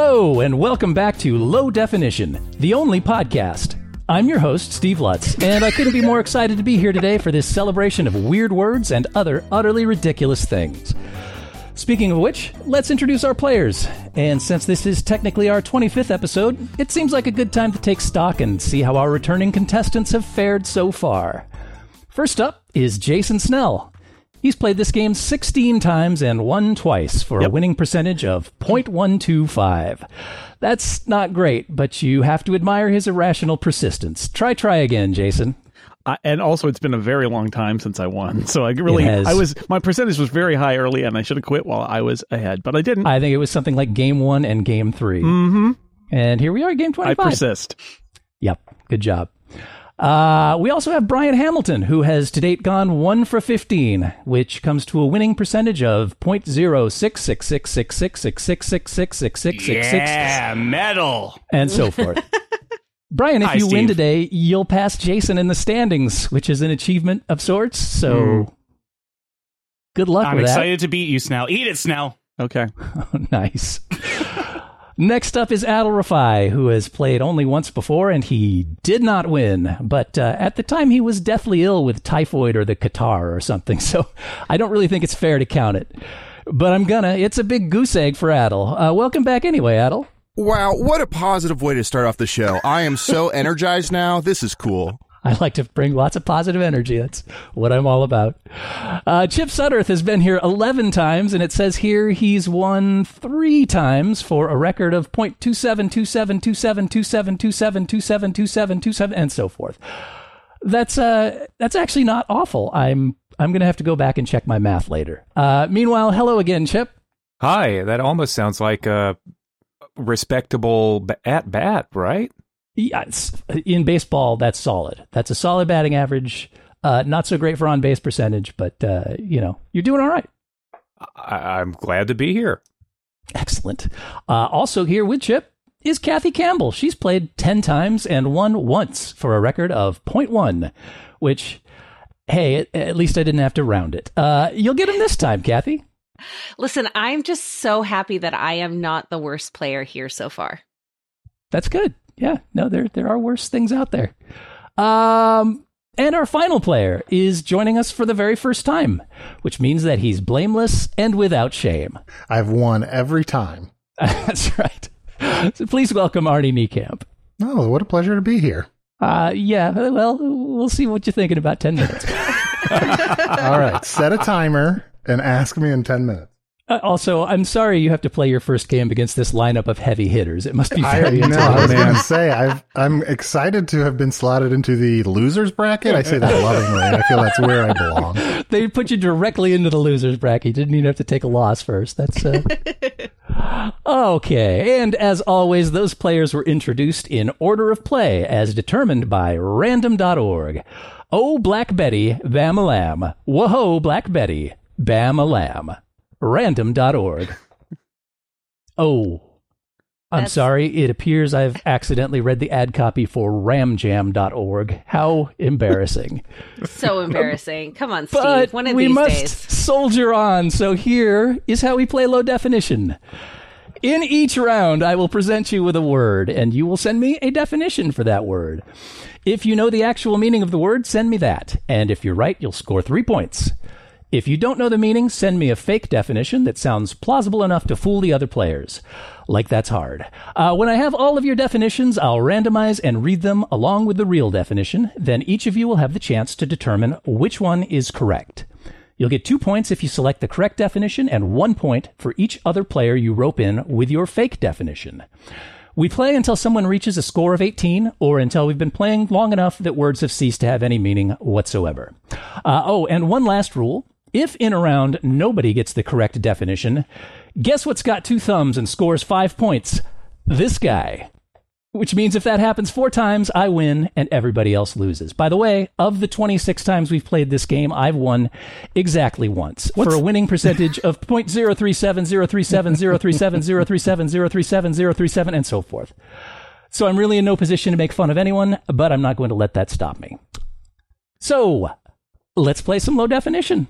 Hello, and welcome back to Low Definition, the only podcast. I'm your host, Steve Lutz, and I couldn't be more excited to be here today for this celebration of weird words and other utterly ridiculous things. Speaking of which, let's introduce our players. And since this is technically our 25th episode, it seems like a good time to take stock and see how our returning contestants have fared so far. First up is Jason Snell. He's played this game 16 times and won twice for a winning percentage of .125. That's not great, but you have to admire his irrational persistence. Try, try again, Jason. Uh, and also, it's been a very long time since I won, so I really, I was my percentage was very high early, and I should have quit while I was ahead, but I didn't. I, I think it was something like game one and game 3 Mm-hmm. And here we are, game 25. I persist. Yep, good job. Uh, we also have Brian Hamilton, who has to date gone one for 15, which comes to a winning percentage of .066666666666666 Yeah, metal. and so forth. Brian, if Hi, you win today, you'll pass Jason in the standings, which is an achievement of sorts. So good luck I'm excited to beat you, Snell. Eat it, Snell. Okay, that. nice. Next up is Adal Rifai, who has played only once before, and he did not win. But uh, at the time, he was deathly ill with typhoid or the catarrh or something. So I don't really think it's fair to count it. But I'm gonna. It's a big goose egg for Adal. Uh, welcome back anyway, Adal. Wow, what a positive way to start off the show. I am so energized now. This is cool. I like to bring lots of positive energy. That's what I'm all about. Uh, Chip Sudderth has been here 11 times, and it says here he's won three times for a record of .272727272727272727 and so forth. That's uh, that's actually not awful. I'm I'm gonna have to go back and check my math later. Uh, meanwhile, hello again, Chip. Hi, that almost sounds like a respectable b- at bat, right? Yeah, in baseball, that's solid. That's a solid batting average. Uh, not so great for on base percentage, but uh, you know you're doing all right. I- I'm glad to be here. Excellent. Uh, also here with Chip is Kathy Campbell. She's played 10 times and won once for a record of 0.1, which, hey, at, at least I didn't have to round it. Uh, you'll get him this time, Kathy. Listen, I'm just so happy that I am not the worst player here so far. That's good. Yeah, no, there, there are worse things out there. Um, and our final player is joining us for the very first time, which means that he's blameless and without shame. I've won every time. That's right. So please welcome Arnie Niekamp. Oh, what a pleasure to be here. Uh, yeah, well, we'll see what you think in about 10 minutes. All right, set a timer and ask me in 10 minutes. Uh, also, I'm sorry you have to play your first game against this lineup of heavy hitters. It must be I very know. I was going to say I've, I'm excited to have been slotted into the losers bracket. I say that lovingly. I feel that's where I belong. They put you directly into the losers bracket. You didn't even have to take a loss first. That's uh... okay. And as always, those players were introduced in order of play as determined by random.org. Oh, Black Betty, bam a lamb. Whoa, Black Betty, bam a lamb. Random.org. Oh, I'm That's- sorry. It appears I've accidentally read the ad copy for ramjam.org. How embarrassing. So embarrassing. Come on, Steve. But One of we these must days. soldier on. So here is how we play low definition. In each round, I will present you with a word, and you will send me a definition for that word. If you know the actual meaning of the word, send me that. And if you're right, you'll score three points. If you don't know the meaning, send me a fake definition that sounds plausible enough to fool the other players. Like that's hard. Uh, when I have all of your definitions, I'll randomize and read them along with the real definition. Then each of you will have the chance to determine which one is correct. You'll get two points if you select the correct definition and one point for each other player you rope in with your fake definition. We play until someone reaches a score of 18 or until we've been playing long enough that words have ceased to have any meaning whatsoever. Uh, oh, and one last rule. If in a round nobody gets the correct definition, guess what's got two thumbs and scores five points? This guy. Which means if that happens four times, I win and everybody else loses. By the way, of the 26 times we've played this game, I've won exactly once for a winning percentage of 0.037, 037, 037, 037, 037, 037, and so forth. So I'm really in no position to make fun of anyone, but I'm not going to let that stop me. So let's play some low definition.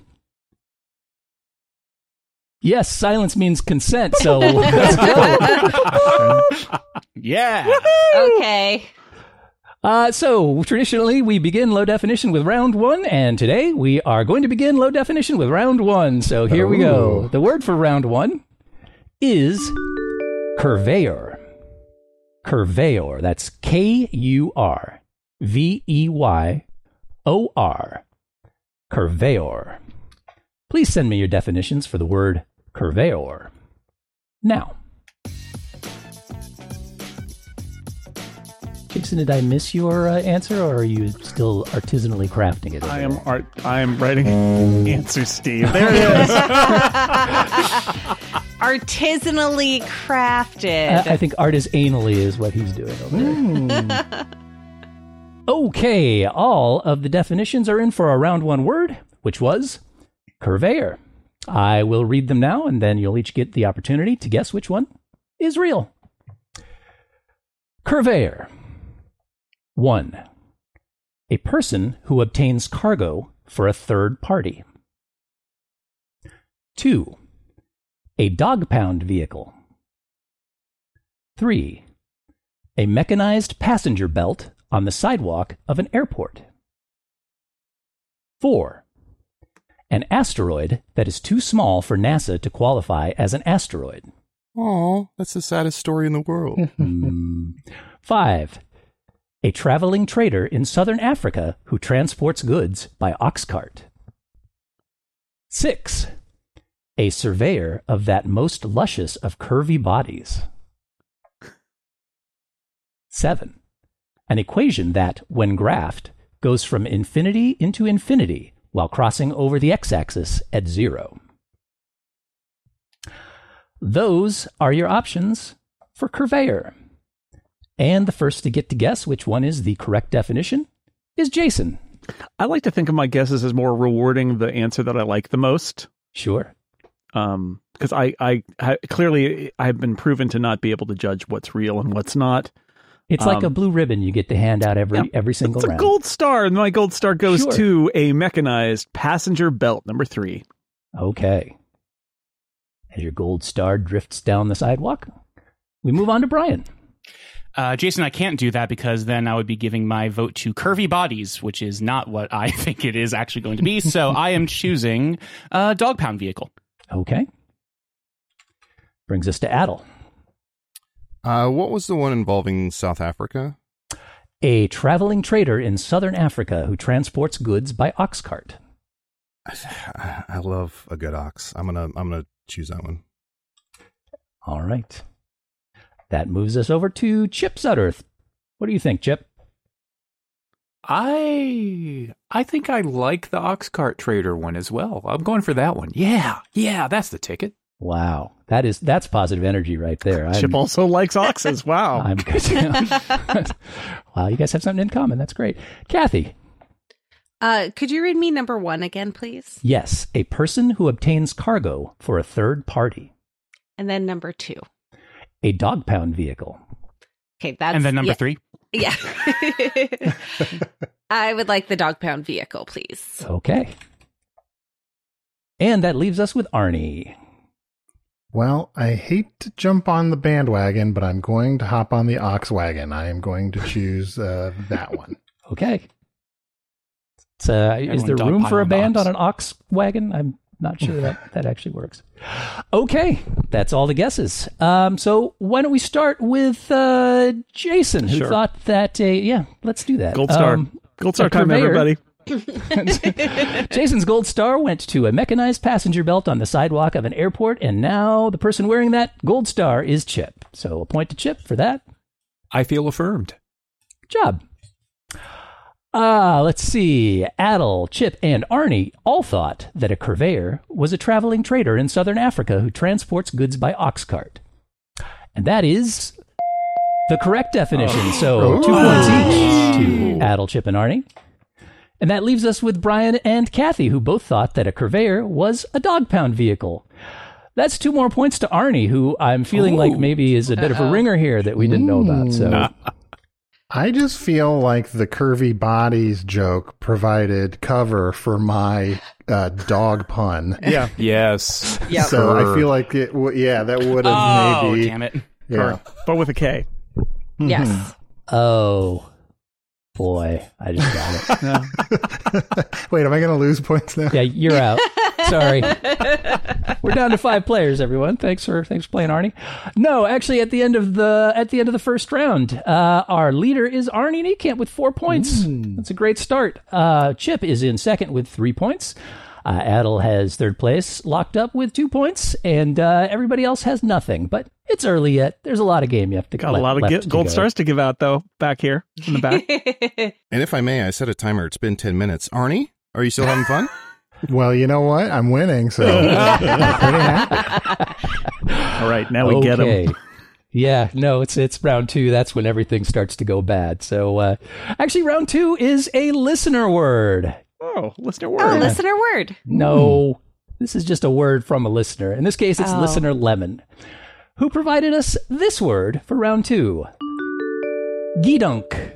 Yes, silence means consent. So let's go. Yeah. Okay. Uh, so traditionally, we begin low definition with round one, and today we are going to begin low definition with round one. So here we go. The word for round one is kurveyor. Kurveyor. That's K U R V E Y O R. Kurveyor. Please send me your definitions for the word kurveyor. Now. Jason, did I miss your uh, answer, or are you still artisanally crafting it? I am art. I am writing answer, Steve. There it is. Artisanally crafted. I, I think art is anally is what he's doing over there. okay, all of the definitions are in for a round one word, which was kurveyor. I will read them now, and then you'll each get the opportunity to guess which one is real. Kurveyor. 1. A person who obtains cargo for a third party. 2. A dog pound vehicle. 3. A mechanized passenger belt on the sidewalk of an airport. 4. An asteroid that is too small for NASA to qualify as an asteroid. Oh, that's the saddest story in the world. Hmm. 5. A traveling trader in southern Africa who transports goods by ox cart. 6. A surveyor of that most luscious of curvy bodies. 7. An equation that, when graphed, goes from infinity into infinity while crossing over the x axis at zero. Those are your options for kurveyor. And the first to get to guess which one is the correct definition is Jason. I like to think of my guesses as more rewarding the answer that I like the most. Sure. Um, because I, I, I clearly I've been proven to not be able to judge what's real and what's not. It's like Um, a blue ribbon you get to hand out every Yeah. every single It's a round. gold star, and my gold star goes Sure. to a mechanized passenger belt number three. Okay. As your gold star drifts down the sidewalk, we move on to Brian. Uh, Jason, I can't do that because then I would be giving my vote to curvy bodies, which is not what I think it is actually going to be. So I am choosing a dog pound vehicle. Okay. Brings us to Adal. Uh, what was the one involving South Africa? A traveling trader in southern Africa who transports goods by ox cart. I I love a good ox. I'm gonna I'm gonna choose that one. All right. That moves us over to Chip Sudderth. What do you think, Chip? I I think I like the ox cart trader one as well. I'm going for that one. Yeah, yeah, that's the ticket. Wow. That is that's positive energy right there. I'm, Chip also likes oxes. Wow. I'm good. wow, you guys have something in common. That's great. Kathy. Uh, could you read me number one again, please? Yes, a person who obtains cargo for a third party. And then number two. A dog pound vehicle. Okay, that's and then number yeah, three. Yeah. I would like the dog pound vehicle, please. Okay. And that leaves us with Arnie. Well, I hate to jump on the bandwagon, but I'm going to hop on the ox wagon. I am going to choose uh, that one. Okay. It's, uh, is there room for a band ox. on an ox wagon? I'm not sure that that actually works. Okay, that's all the guesses. Um, so why don't we start with uh, Jason, who Sure. thought that? Uh, yeah, let's do that. Gold star. Um, gold star time, purveyor. everybody. Jason's gold star went to a mechanized passenger belt on the sidewalk of an airport, and now the person wearing that gold star is Chip. So a point to Chip for that. I feel affirmed. Good job. Ah, let's see. Adal, Chip, and Arnie all thought that a kurveyor was a traveling trader in southern Africa who transports goods by ox cart. And that is the correct definition. So two points each to Adal, Chip, and Arnie. And that leaves us with Brian and Kathy, who both thought that a kurveyor was a dog pound vehicle. That's two more points to Arnie, who I'm feeling like maybe is a bit of a ringer here that we didn't know about. So I just feel like the curvy bodies joke provided cover for my uh, dog pun. Yeah. Yes. Yep. So I feel like it. W- yeah, that would have Oh, maybe. damn it. Yeah. But with a K. Yes. Oh, boy. I just got it. Wait, am I going to lose points now? Yeah, you're out. Sorry. We're down to five players, everyone. Thanks for thanks for playing, Arnie. No, actually, at the end of the at the end of the first round, uh, our leader is Arnie Niekamp with four points. That's a great start. Uh, Chip is in second with three points. Uh, Adal has third place, locked up with two points, and uh, everybody else has nothing. But it's early yet. There's a lot of game you have to Got le- a lot of left gi- to gold go. stars to give out, though, back here in the back. And if I may, I set a timer. It's been 10 minutes. Arnie, are you still having fun? Well, you know what? I'm winning, so I'm pretty happy. All right, now we get them. Yeah, no, it's it's round two. That's when everything starts to go bad. So, uh, actually, round two is a listener word. Oh, listener Oh, word. listener word. No, this is just a word from a listener. In this case, it's Oh. listener Lemon, who provided us this word for round two. Gedunk.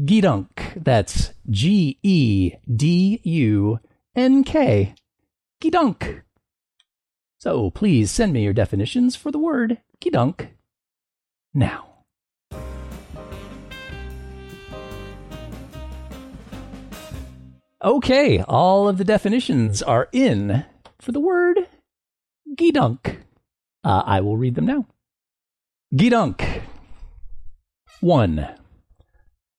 Gedunk. That's G E D U N K. Gedunk. So please send me your definitions for the word gedunk now. Okay, all of the definitions are in for the word gedunk. Uh, I will read them now. Gedunk. 1.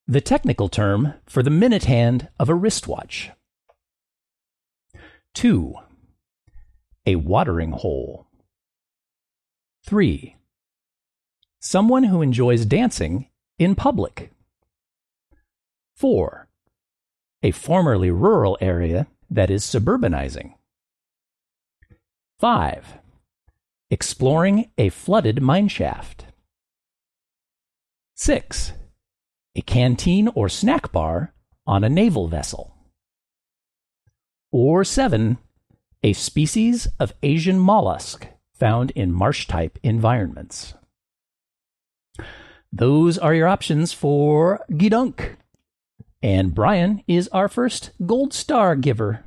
The technical term for the minute hand of a wristwatch. 2. A watering hole. 3. Someone who enjoys dancing in public. 4 a formerly rural area that is suburbanizing. 5. Exploring a flooded mineshaft. 6. A canteen or snack bar on a naval vessel. Or 7. A species of Asian mollusk found in marsh type environments. Those are your options for Gedunk. And Brian is our first gold star giver.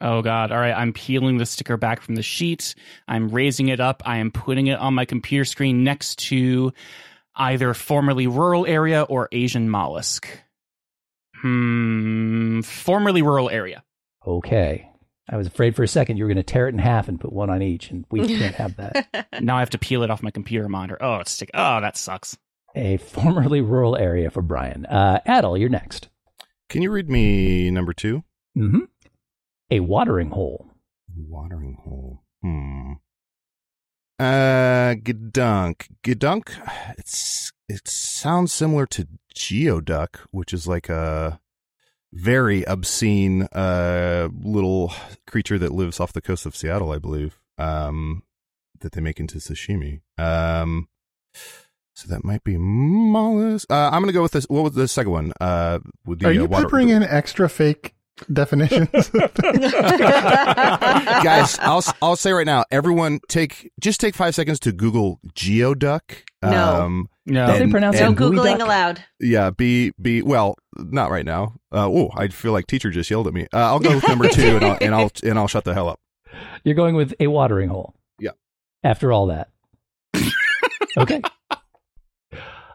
Oh God! All right, I'm peeling the sticker back from the sheet. I'm raising it up. I am putting it on my computer screen next to either formerly rural area or Asian mollusk. Hmm. Formerly rural area. Okay. I was afraid for a second you were going to tear it in half and put one on each, and we can't have that. Now I have to peel it off my computer monitor. Oh, it's stick. Oh, that sucks. A formerly rural area for Brian. Uh, Adal, you're next. Can you read me number two? Mm-hmm. A watering hole. Watering hole. Hmm. Uh, Gedunk. Gedunk. It's it sounds similar to Geoduck, which is like a very obscene uh little creature that lives off the coast of Seattle, I believe. Um, that they make into sashimi. Um, so that might be mollusk. Uh, I'm gonna go with this. What was the second one? Uh, with the Are uh, you water- peppering in extra fake definitions? guys i'll i'll say right now everyone take just take five seconds to google geoduck No. um No. Don't they And- pronounce No Googling duck? allowed. yeah be be well not right now uh oh i feel like teacher just yelled at me uh, i'll go with number two and i'll and i'll and i'll shut the hell up You're going with a watering hole. Yeah. After all that. okay.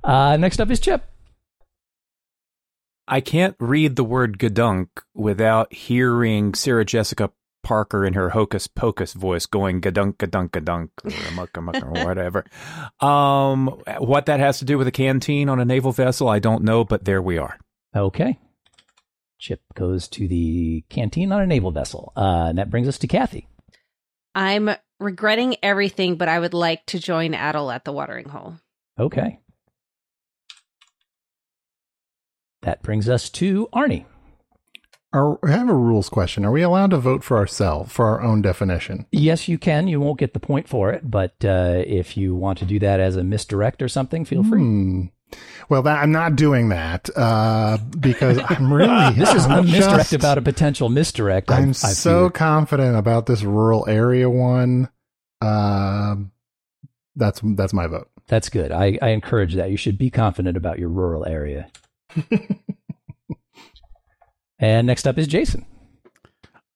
Uh, next up is Chip. I can't read the word gadunk without hearing Sarah Jessica Parker in her hocus pocus voice going gadunk gadunk gadunk or mucka mucka or whatever. Um, what that has to do with a canteen on a naval vessel, I don't know, but there we are. Okay. Chip goes to the canteen on a naval vessel. Uh, and that brings us to Kathy. I'm regretting everything, but I would like to join Adal at the watering hole. Okay. That brings us to Arnie. Are, I have a rules question. Are we allowed to vote for ourselves, for our own definition? Yes, you can. You won't get the point for it, but uh, if you want to do that as a misdirect or something, feel free. Hmm. Well, that, I'm not doing that uh, because I'm really. This is a I'm misdirect just- about a potential misdirect. I've- I'm so feared. confident about this rural area one. Um, that's that's my vote. That's good. I, I encourage that. You should be confident about your rural area. and next up is Jason.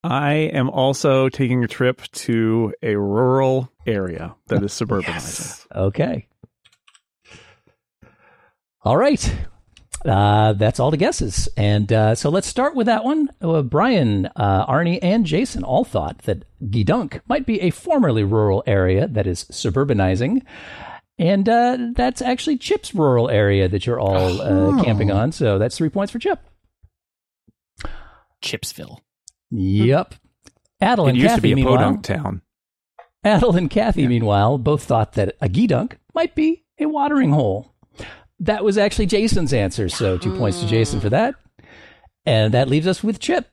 I am also taking a trip to a rural area that is suburbanizing. Okay. All right. Uh, that's all the guesses. And uh, so let's start with that one. Uh, Brian, uh, Arnie, and Jason all thought that Gedunk might be a formerly rural area that is suburbanizing. And uh, that's actually Chip's rural area that you're all uh, Oh. camping on. So that's three points for Chip. Chipsville. Yep. Adal and It and used Kathy, to be a meanwhile, podunk town. Adal and Kathy, meanwhile, both thought that a Gedunk might be a watering hole. That was actually Jason's answer, so two points to Jason for that. And that leaves us with Chip,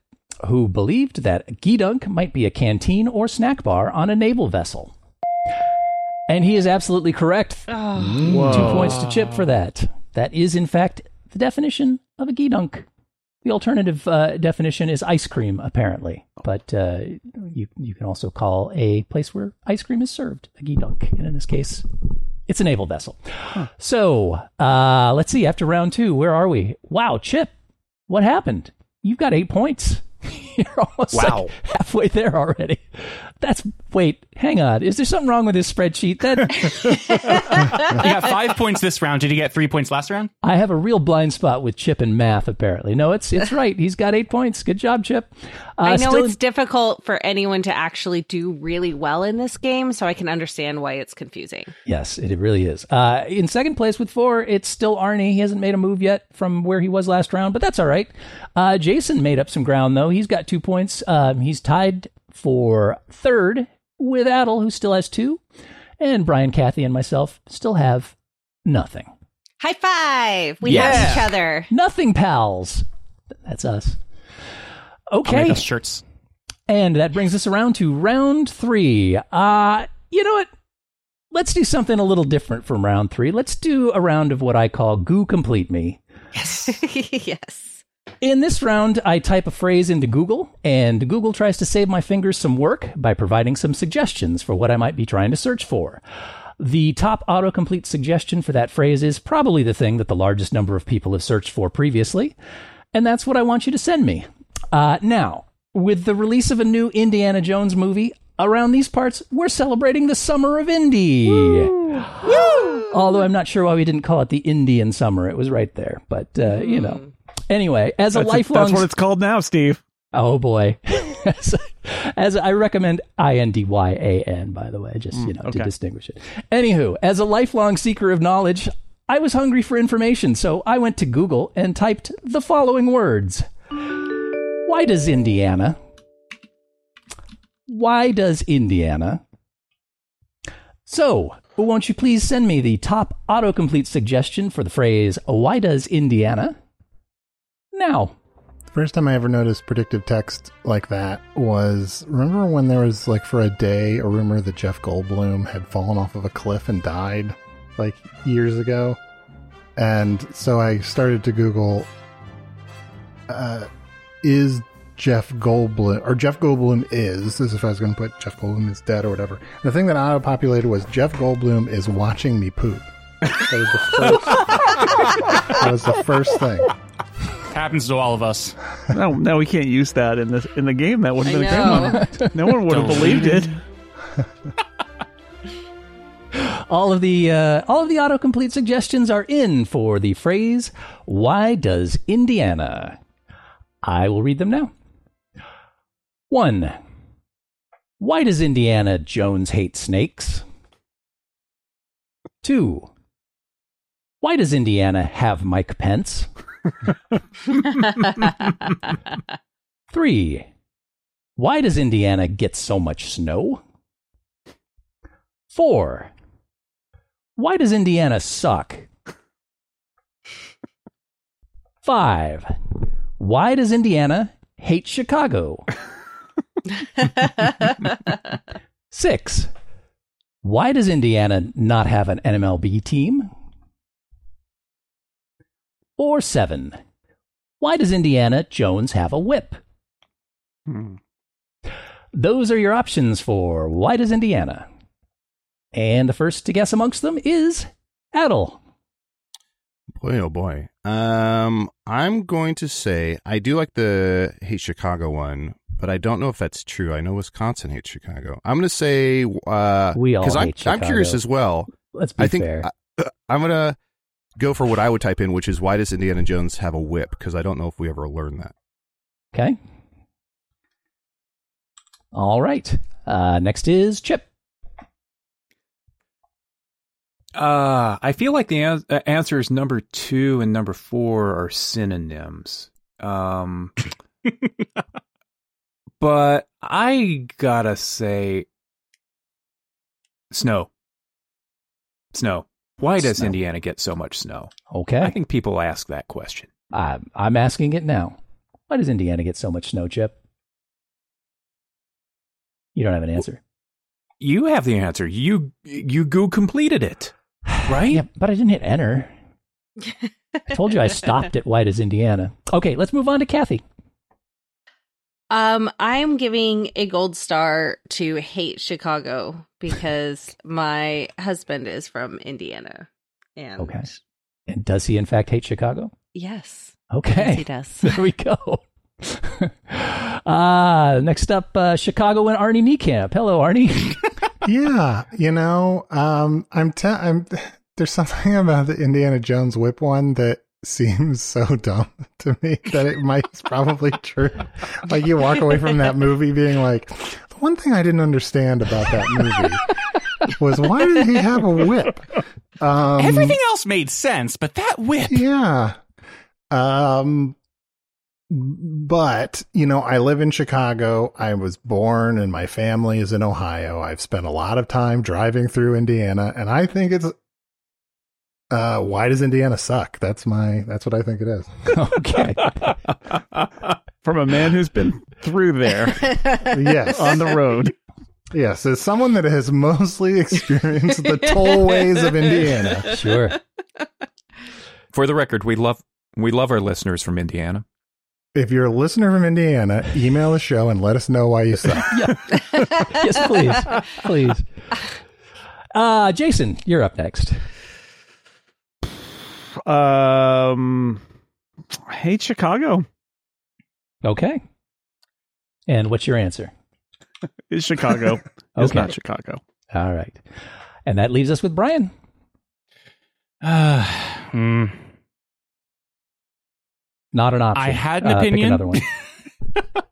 who believed that a Gedunk might be a canteen or snack bar on a naval vessel. And he is absolutely correct. Oh. Two points to Chip for that. That is, in fact, the definition of a Gedunk. The alternative uh, definition is ice cream, apparently, but uh, you you can also call a place where ice cream is served a Gedunk, and in this case, it's a naval vessel. So uh, let's see. After round two, where are we? Wow, Chip, what happened? You've got eight points. You're almost Wow. like halfway there already. That's wait, hang on. Is there something wrong with this spreadsheet? That He got five points this round. Did he get three points last round? I have a real blind spot with Chip and math. Apparently, no, it's it's right. He's got eight points. Good job, Chip. Uh, I know still- it's difficult for anyone to actually do really well in this game, so I can understand why it's confusing. yes, it really is. Uh, in second place with four, it's still Arnie. He hasn't made a move yet from where he was last round, but that's all right. Uh, Jason made up some ground though. He's got two points. Um, he's tied for third with Adal, who still has two, and Brian, Kathy, and myself still have nothing. High five! We Yes. have each other. Nothing, pals. That's us. I'll Okay. make us shirts. And that brings us around to round three. Uh, you know what? Let's do something a little different from round three. Let's do a round of what I call Goo Complete Me. Yes. yes. In this round, I type a phrase into Google, and Google tries to save my fingers some work by providing some suggestions for what I might be trying to search for. The top autocomplete suggestion for that phrase is probably the thing that the largest number of people have searched for previously, and that's what I want you to send me. Uh, now, with the release of a new Indiana Jones movie, around these parts, we're celebrating the summer of Indy. Although I'm not sure why we didn't call it the Indian summer. It was right there, but uh, you know. Anyway, as a That's, lifelong that's what it's called now, Steve. Oh boy. as, as I recommend I N D Y A N, by the way, just mm, you know to okay. distinguish it. Anywho, as a lifelong seeker of knowledge, I was hungry for information, so I went to Google and typed the following words: Why does Indiana? Why does Indiana? So, won't you please send me the top autocomplete suggestion for the phrase "Why does Indiana?" Now. First time I ever noticed predictive text like that was remember when there was like for a day a rumor that Jeff Goldblum had fallen off of a cliff and died like years ago, and so I started to Google, uh, is Jeff Goldblum or Jeff Goldblum is as if I was going to put Jeff Goldblum is dead or whatever. The thing that auto populated was Jeff Goldblum is watching me poop. That was the first. that was the first thing. Happens to all of us. No, no, we can't use that in this in the game. That wouldn't have been a good one. No one would have believed it. All of the uh, all of the autocomplete suggestions are in for the phrase "Why does Indiana?" I will read them now. One. Why does Indiana Jones hate snakes? Two. Why does Indiana have Mike Pence? Three. Why does Indiana get so much snow? Four. Why does Indiana suck? Five. Why does Indiana hate Chicago? Six. Why does Indiana not have an NMLB team? Or seven. Why does Indiana Jones have a whip? Hmm. Those are your options for Why Does Indiana? And the first to guess amongst them is Adal. Boy, oh boy. Um, I'm going to say I do like the hate Chicago one, but I don't know if that's true. I know Wisconsin hates Chicago. I'm going to say uh, We all because I'm hate I'm curious as well. Let's be I think fair. I, I'm going to go for what I would type in, which is why does Indiana Jones have a whip? Because I don't know if we ever learned that. Okay. All right. Uh, next is Chip. Uh, I feel like the an- uh, answers number two and number four are synonyms. Um, but I gotta say, snow. Snow. Why does Snow. Indiana get so much snow? Okay. I think people ask that question. I'm, I'm asking it now. Why does Indiana get so much snow, Chip? You don't have an answer. You have the answer. You you goo completed it, right? Yeah, but I didn't hit enter. I told you I stopped at why does Indiana. Okay, let's move on to Kathy. Um, I'm giving a gold star to hate Chicago because my husband is from Indiana. And Okay. And does he in fact hate Chicago? yes, Okay. yes, he does. There we go. Ah, next up, uh, Chicago and Arnie Niekamp. Hello, Arnie. yeah, you know, um, I'm, te- I'm. There's something about the Indiana Jones whip one that seems so dumb to me that it might probably true. Like you walk away from that movie being like, the one thing I didn't understand about that movie was why did he have a whip? Um, Everything else made sense, but that whip. yeah. Um but, you know, I live in Chicago. I was born and my family is in Ohio. I've spent a lot of time driving through Indiana and I think it's uh why does Indiana suck? That's my that's what I think it is. okay. From a man who's been through there Yes. on the road. yes, as someone that has mostly experienced the tollways of Indiana. Sure. For the record, we love we love our listeners from Indiana. If you're a listener from Indiana, email the show and let us know why you suck. Yes, please. Please. Uh, Jason, you're up next. Um, I hate Chicago. Okay. And what's your answer? It's Chicago. It's not Chicago. All right. And that leaves us with Brian. Uh, hmm. Not an option. I had an Uh, pick opinion. another one.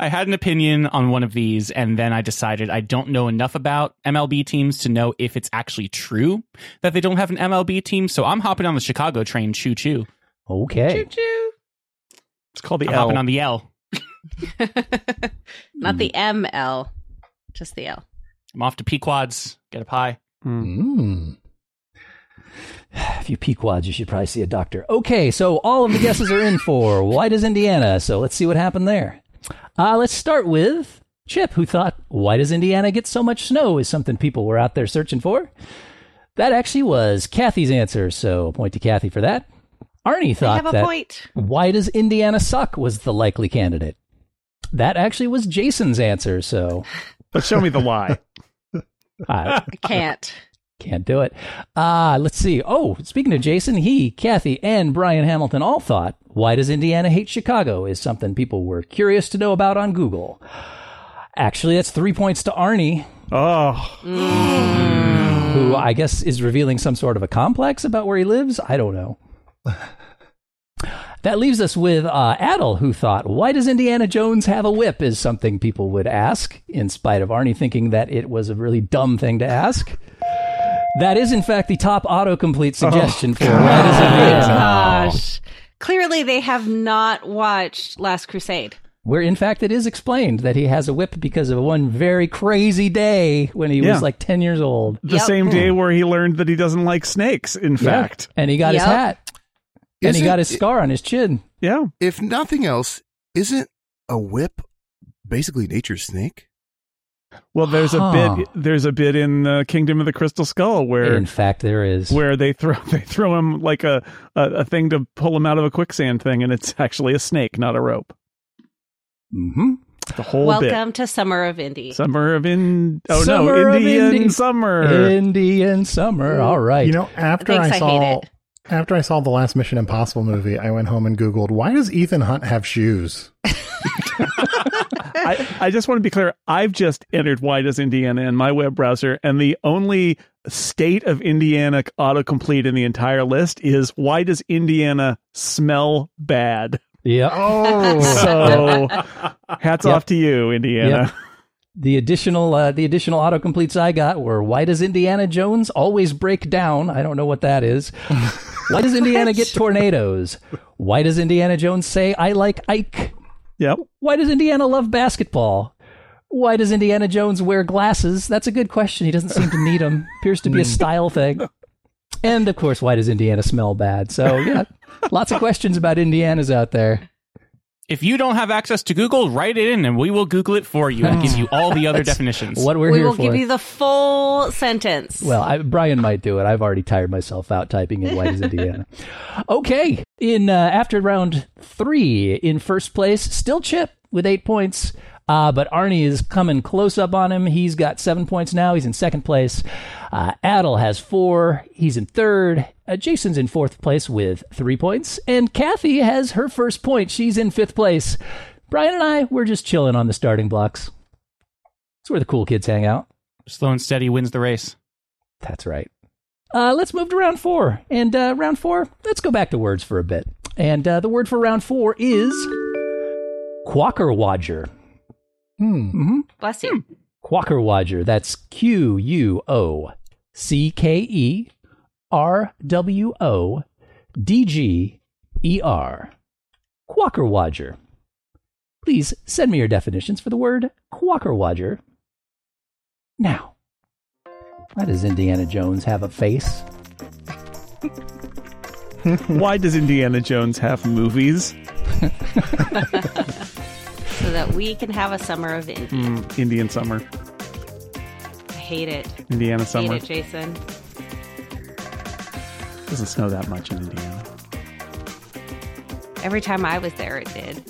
I had an opinion on one of these, and then I decided I don't know enough about MLB teams to know if it's actually true that they don't have an MLB team. So I'm hopping on the Chicago train. Choo choo. Okay. choo. Choo. It's called the I'm L. hopping on the L. Not the ML, just the L. I'm off to Pequods. Get a pie. Mm. If you Pequods, you should probably see a doctor. Okay, so all of the guesses are in for Why Does Indiana? So let's see what happened there. Uh, let's start with Chip, who thought, Why does Indiana get so much snow? is something people were out there searching for. That actually was Kathy's answer, so point to Kathy for that. Arnie I thought have a that point. Why does Indiana suck was the likely candidate. That actually was Jason's answer, so But show me the lie. I I can't. Can't do it. Uh, let's see. Oh, speaking of Jason, he, Kathy, and Brian Hamilton all thought, Why does Indiana hate Chicago? is something people were curious to know about on Google. Actually, that's three points to Arnie, Oh, who I guess is revealing some sort of a complex about where he lives. I don't know. That leaves us with uh, Adal, who thought, Why does Indiana Jones have a whip? is something people would ask, in spite of Arnie thinking that it was a really dumb thing to ask. That is, in fact, the top autocomplete oh, suggestion for Why does Indiana? Gosh. Clearly, they have not watched Last Crusade. Where, in fact, it is explained that he has a whip because of one very crazy day when he Yeah. was like 10 years old. the Yep. same day hmm. where he learned that he doesn't like snakes. In Yeah. fact, And he got his Yep. hat. And he Isn't got his it- scar on his chin. yeah. If nothing else, isn't a whip basically nature's snake? Well, there's Huh. a bit. There's a bit in the Kingdom of the Crystal Skull where In fact, there is. where they throw they throw him like a, a a thing to pull him out of a quicksand thing, and it's actually a snake, not a rope. hmm The whole Welcome to Summer of Indy. Summer of in oh Summer no Indian Indy. summer. Indian summer. All right. You know, after Thanks, I I saw hate it. after I saw the last Mission Impossible movie, I went home and Googled why does Ethan Hunt have shoes? I, I just want to be clear. I've just entered why does Indiana in my web browser, and the only state of Indiana autocomplete in the entire list is why does Indiana smell bad? Yeah. Oh, So hats Yep. off to you, Indiana. Yep. The additional uh, the additional autocompletes I got were why does Indiana Jones always break down? I don't know what that is. why does Indiana get tornadoes? Why does Indiana Jones say I like Ike? Yep. Why does Indiana love basketball? Why does Indiana Jones wear glasses? That's a good question. He doesn't seem to need them. Appears to be a hmm. style thing. And of course, why does Indiana smell bad? So yeah, lots of questions about Indiana's out there. If you don't have access to Google, write it in and we will Google it for you and give you all the other definitions. What we're we here will for. give you the full sentence. Well, I, Brian might do it. I've already tired myself out typing in White is Indiana. Okay, in uh, after round three, in first place, still Chip with eight points. Uh, but Arnie is coming close up on him. He's got seven points now. He's in second place. Uh, Adal has four. He's in third. Uh, Jason's in fourth place with three points. And Kathy has her first point. She's in fifth place. Brian and I, we're just chilling on the starting blocks. It's where the cool kids hang out. Slow and steady wins the race. That's right. Uh, let's move to round four. And uh, round four, let's go back to words for a bit. And uh, the word for round four is Quockerwodger. Hmm. Mm-hmm. Bless you. Quockerwodger. That's Q U O C K E R W O D G E R. Quockerwodger. Please send me your definitions for the word Quockerwodger. Now, why does Indiana Jones have a face? Why does Indiana Jones have movies? So that we can have a summer of Indy. Mm, Indian summer, I hate it. Indiana Hate summer. it, Jason. Doesn't snow that much in Indiana. Every time I was there, it did.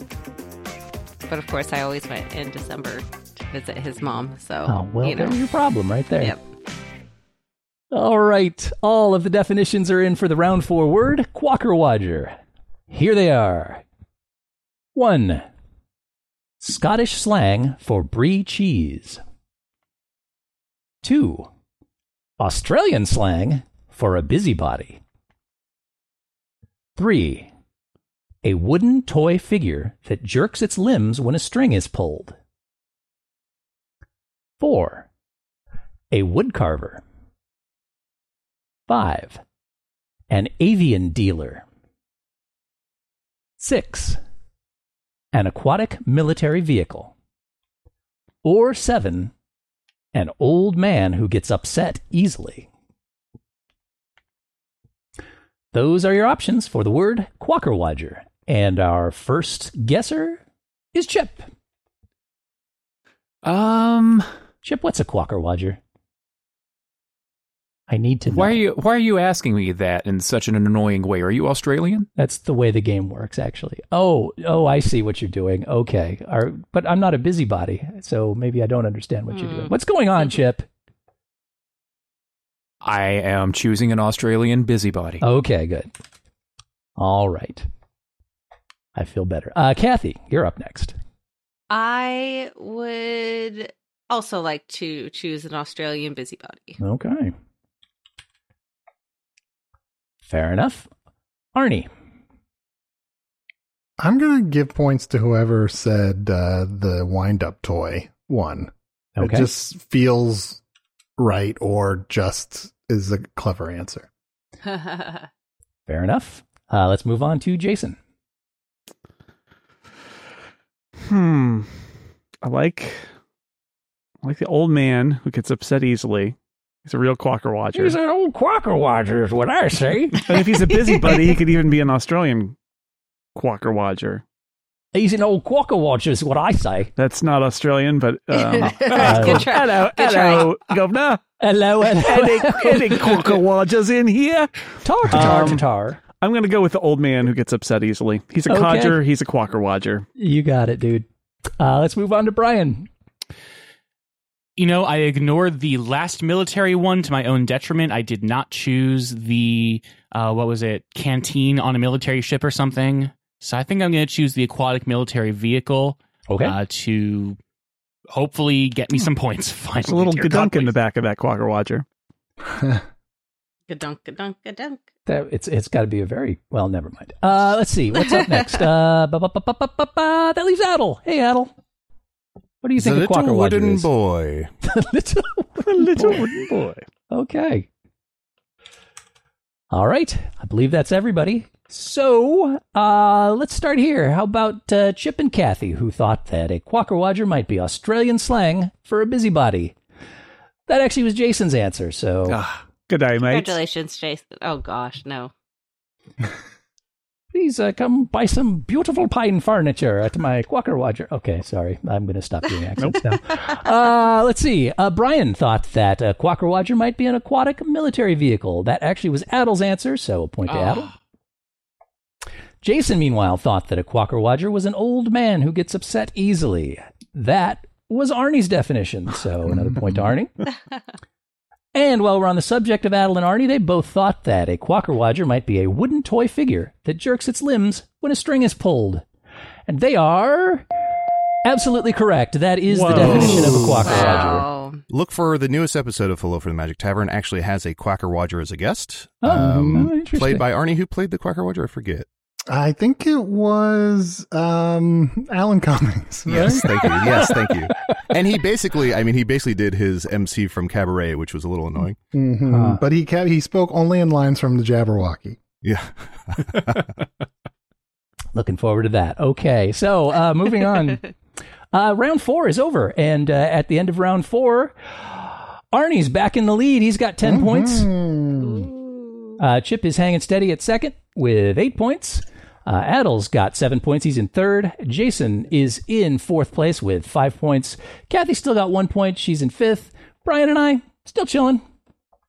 But of course, I always went in December to visit his mom. So, Oh, well, you know. there's your problem right there. Yep. All right. All of the definitions are in for the round four word, Quockerwodger. Here they are. One, Scottish slang for brie cheese. Two, Australian slang for a busybody. Three, a wooden toy figure that jerks its limbs when a string is pulled. Four, a woodcarver. Five, an avian dealer. Six, an aquatic military vehicle. Or seven, an old man who gets upset easily. Those are your options for the word Quockerwodger. And our first guesser is Chip. Um, Chip, what's a Quockerwodger? I need to know. why are you why are you asking me that in such an annoying way? Are you Australian? That's the way the game works, actually. Oh, oh, I see what you're doing. Okay, Our, but I'm not a busybody, so maybe I don't understand what you're doing. What's going on, Chip? I am choosing an Australian busybody. Okay, good. All right, I feel better. Uh, Kathy, you're up next. I would also like to choose an Australian busybody. Okay, fair enough. Arnie, I'm gonna give points to whoever said uh, the wind-up toy one. okay, It just feels right, or just is a clever answer. fair enough. Uh, let's move on to Jason. Hmm. I like I like the old man who gets upset easily. He's a real quacker watcher. He's an old quacker watcher, is what I say. and if he's a busybody, he could even be an Australian quacker watcher. He's an old quacker watcher, is what I say. That's not Australian, but um, Uh, Good try. hello, Good hello, governor. Hello, Any, hello. any quacker watchers in here? tar, tar, Um, tar. I'm going to go with the old man who gets upset easily. He's a Okay. codger. He's a quacker watcher. You got it, dude. Uh, let's move on to Brian. You know, I ignored the last military one to my own detriment. I did not choose the uh, what was it, canteen on a military ship or something. So I think I'm going to choose the aquatic military vehicle Okay. uh, to hopefully get me some points. Finally, There's a little dear God, gadunk in the back of that Quacker Watcher. Gadunk, gadunk, gadunk. That it's it's got to be a very well. Never mind. Uh, let's see what's up next. Uh, ba, ba, ba. that leaves Adal. Hey, Adal. What do you The think of Quacker little Watcher wooden is? boy. little A little wooden boy. Okay. All right. I believe that's everybody. So, uh, let's start here. How about uh, Chip and Kathy, who thought that a Quockerwodger might be Australian slang for a busybody? That actually was Jason's answer. So, Ah, Good day, mate. Congratulations, Jason. Oh gosh, no. please uh, come buy some beautiful pine furniture at my Quockerwodger. Okay, sorry. I'm going to stop doing accents now. Uh, let's see. Uh, Brian thought that a Quockerwodger might be an aquatic military vehicle. That actually was Adal's answer, so a point to Ah. Adal. Jason, meanwhile, thought that a Quockerwodger was an old man who gets upset easily. That was Arnie's definition, so another point to Arnie. And while we're on the subject of Adal and Arnie, they both thought that a Quockerwodger might be a wooden toy figure that jerks its limbs when a string is pulled. And they are absolutely correct. That is Whoa. the definition of a Quockerwodger. Wow. Look for the newest episode of Hello from the Magic Tavern. Actually, has a Quockerwodger as a guest. Oh, um, oh, played by Arnie, who played the Quockerwodger. I forget. I think it was um, Alan Cummings. right? Yes, thank you. Yes, thank you. And he basically, I mean, he basically did his MC from Cabaret, which was a little annoying. Mhm. Huh. But he kept, he spoke only in lines from the Jabberwocky. Yeah. Looking forward to that. Okay, so uh, moving on. Uh, round four is over, and uh, at the end of round four, Arnie's back in the lead. He's got 10 points. Hmm. Uh, Chip is hanging steady at second with eight points. Uh, Adal's got seven points. He's in third. Jason is in fourth place with five points. Kathy still got one point. She's in fifth. Brian and I still chilling.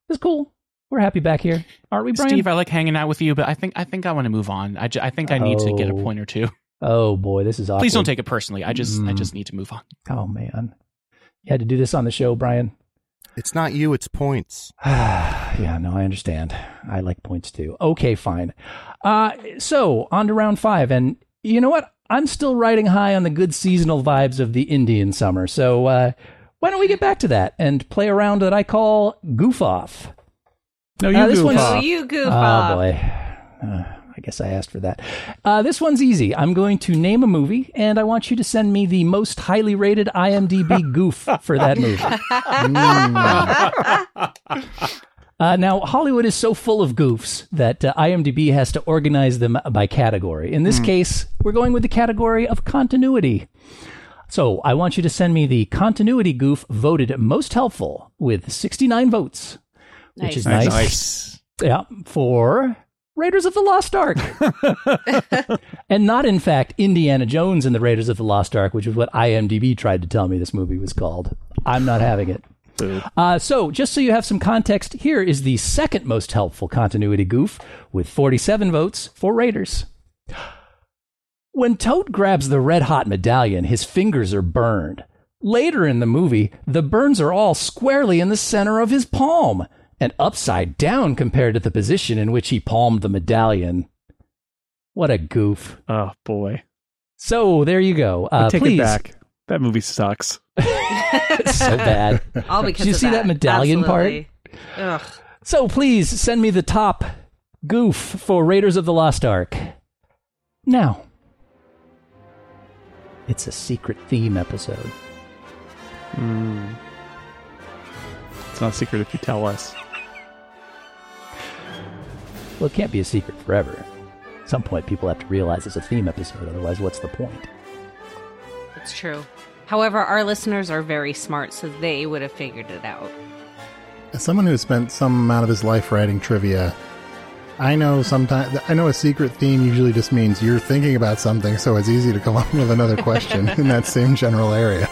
It's cool. We're happy back here, aren't we, Brian? Steve, I like hanging out with you, but I think I think I want to move on. I, ju- I think I need to get a Oh. point or two. oh boy, this is awkward. Please don't take it personally. I just I Mm. just need to move on. Oh man, you had to do this on the show, Brian. It's not you, it's points. yeah, no, I understand. I like points too. Okay, fine. Uh, so on to round five, and you know what? I'm still riding high on the good seasonal vibes of the Indian summer. So uh, why don't we get back to that and play a round that I call Goof Off? No, you Uh, this goof one's- off. you goof oh off. boy. Uh, I guess I asked for that. Uh, this one's easy. I'm going to name a movie, and I want you to send me the most highly rated IMDb goof for that movie. Uh, now, Hollywood is so full of goofs that uh, IMDb has to organize them by category. In this case, we're going with the category of continuity. So I want you to send me the continuity goof voted most helpful with 69 votes, which is nice. Nice. Yeah, for Raiders of the Lost Ark. and not, in fact, Indiana Jones and the Raiders of the Lost Ark, which is what IMDb tried to tell me this movie was called. I'm not having it. Uh, so, just so you have some context, here is the second most helpful continuity goof with 47 votes for Raiders. When Toht grabs the red hot medallion, his fingers are burned. Later in the movie, the burns are all squarely in the center of his palm and upside down compared to the position in which he palmed the medallion. What a goof. Oh boy, So, there you go. Uh, take please. it back. That movie sucks. It's so bad. All because Did you of see that medallion part? Ugh. So please send me the top goof for Raiders of the Lost Ark. Now, it's a secret theme episode. Hmm. It's not a secret if you tell us. Well, it can't be a secret forever. At some point, people have to realize it's a theme episode, otherwise, what's the point? It's true. However, our listeners are very smart, so they would have figured it out. As someone who has spent some amount of his life writing trivia, I know sometimes I know a secret theme usually just means you're thinking about something, so it's easy to come up with another question in that same general area.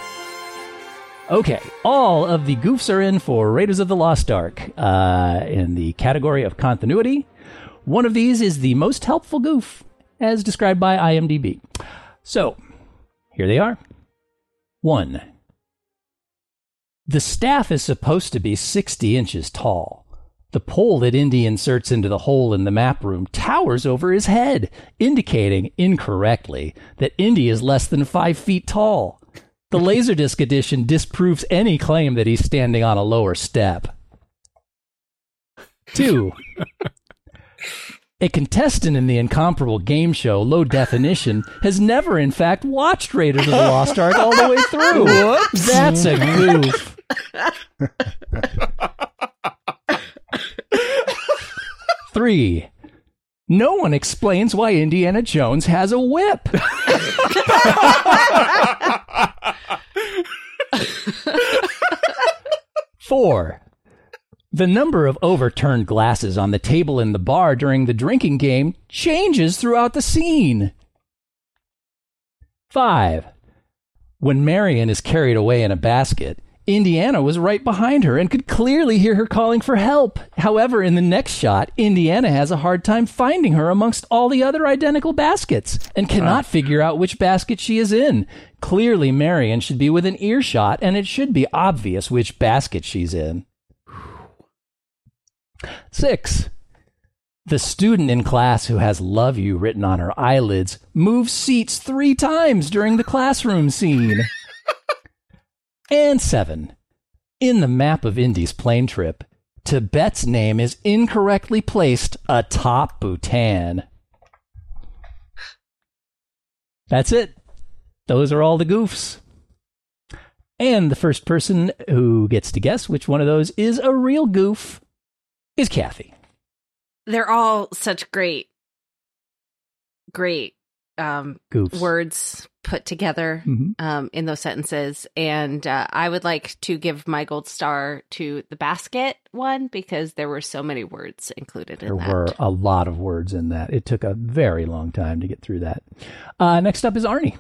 Okay, all of the goofs are in for Raiders of the Lost Ark uh, in the category of continuity. One of these is the most helpful goof, as described by IMDb. So, here they are. 1. The staff is supposed to be 60 inches tall. The pole that Indy inserts into the hole in the map room towers over his head, indicating incorrectly that Indy is less than 5 feet tall. The Laserdisc edition disproves any claim that he's standing on a lower step. 2. A contestant in the incomparable game show Low Definition has never, in fact, watched Raiders of the Lost Ark all the way through. Whoops. That's a goof. Three. No one explains why Indiana Jones has a whip. Four. The number of overturned glasses on the table in the bar during the drinking game changes throughout the scene. 5. When Marion is carried away in a basket, Indiana was right behind her and could clearly hear her calling for help. However, in the next shot, Indiana has a hard time finding her amongst all the other identical baskets and cannot ah. figure out which basket she is in. Clearly, Marion should be within earshot, and it should be obvious which basket she's in. Six. The student in class who has love you written on her eyelids moves seats three times during the classroom scene. and seven. In the map of Indy's plane trip, Tibet's name is incorrectly placed atop Bhutan. That's it. Those are all the goofs. And the first person who gets to guess which one of those is a real goof is Kathy. They're all such great, great um, Goofs. words put together Mhm. um, in those sentences. And uh, I would like to give my gold star to the basket one because there were so many words included in There that. were a lot of words in that. It took a very long time to get through that. Uh, next up is Arnie.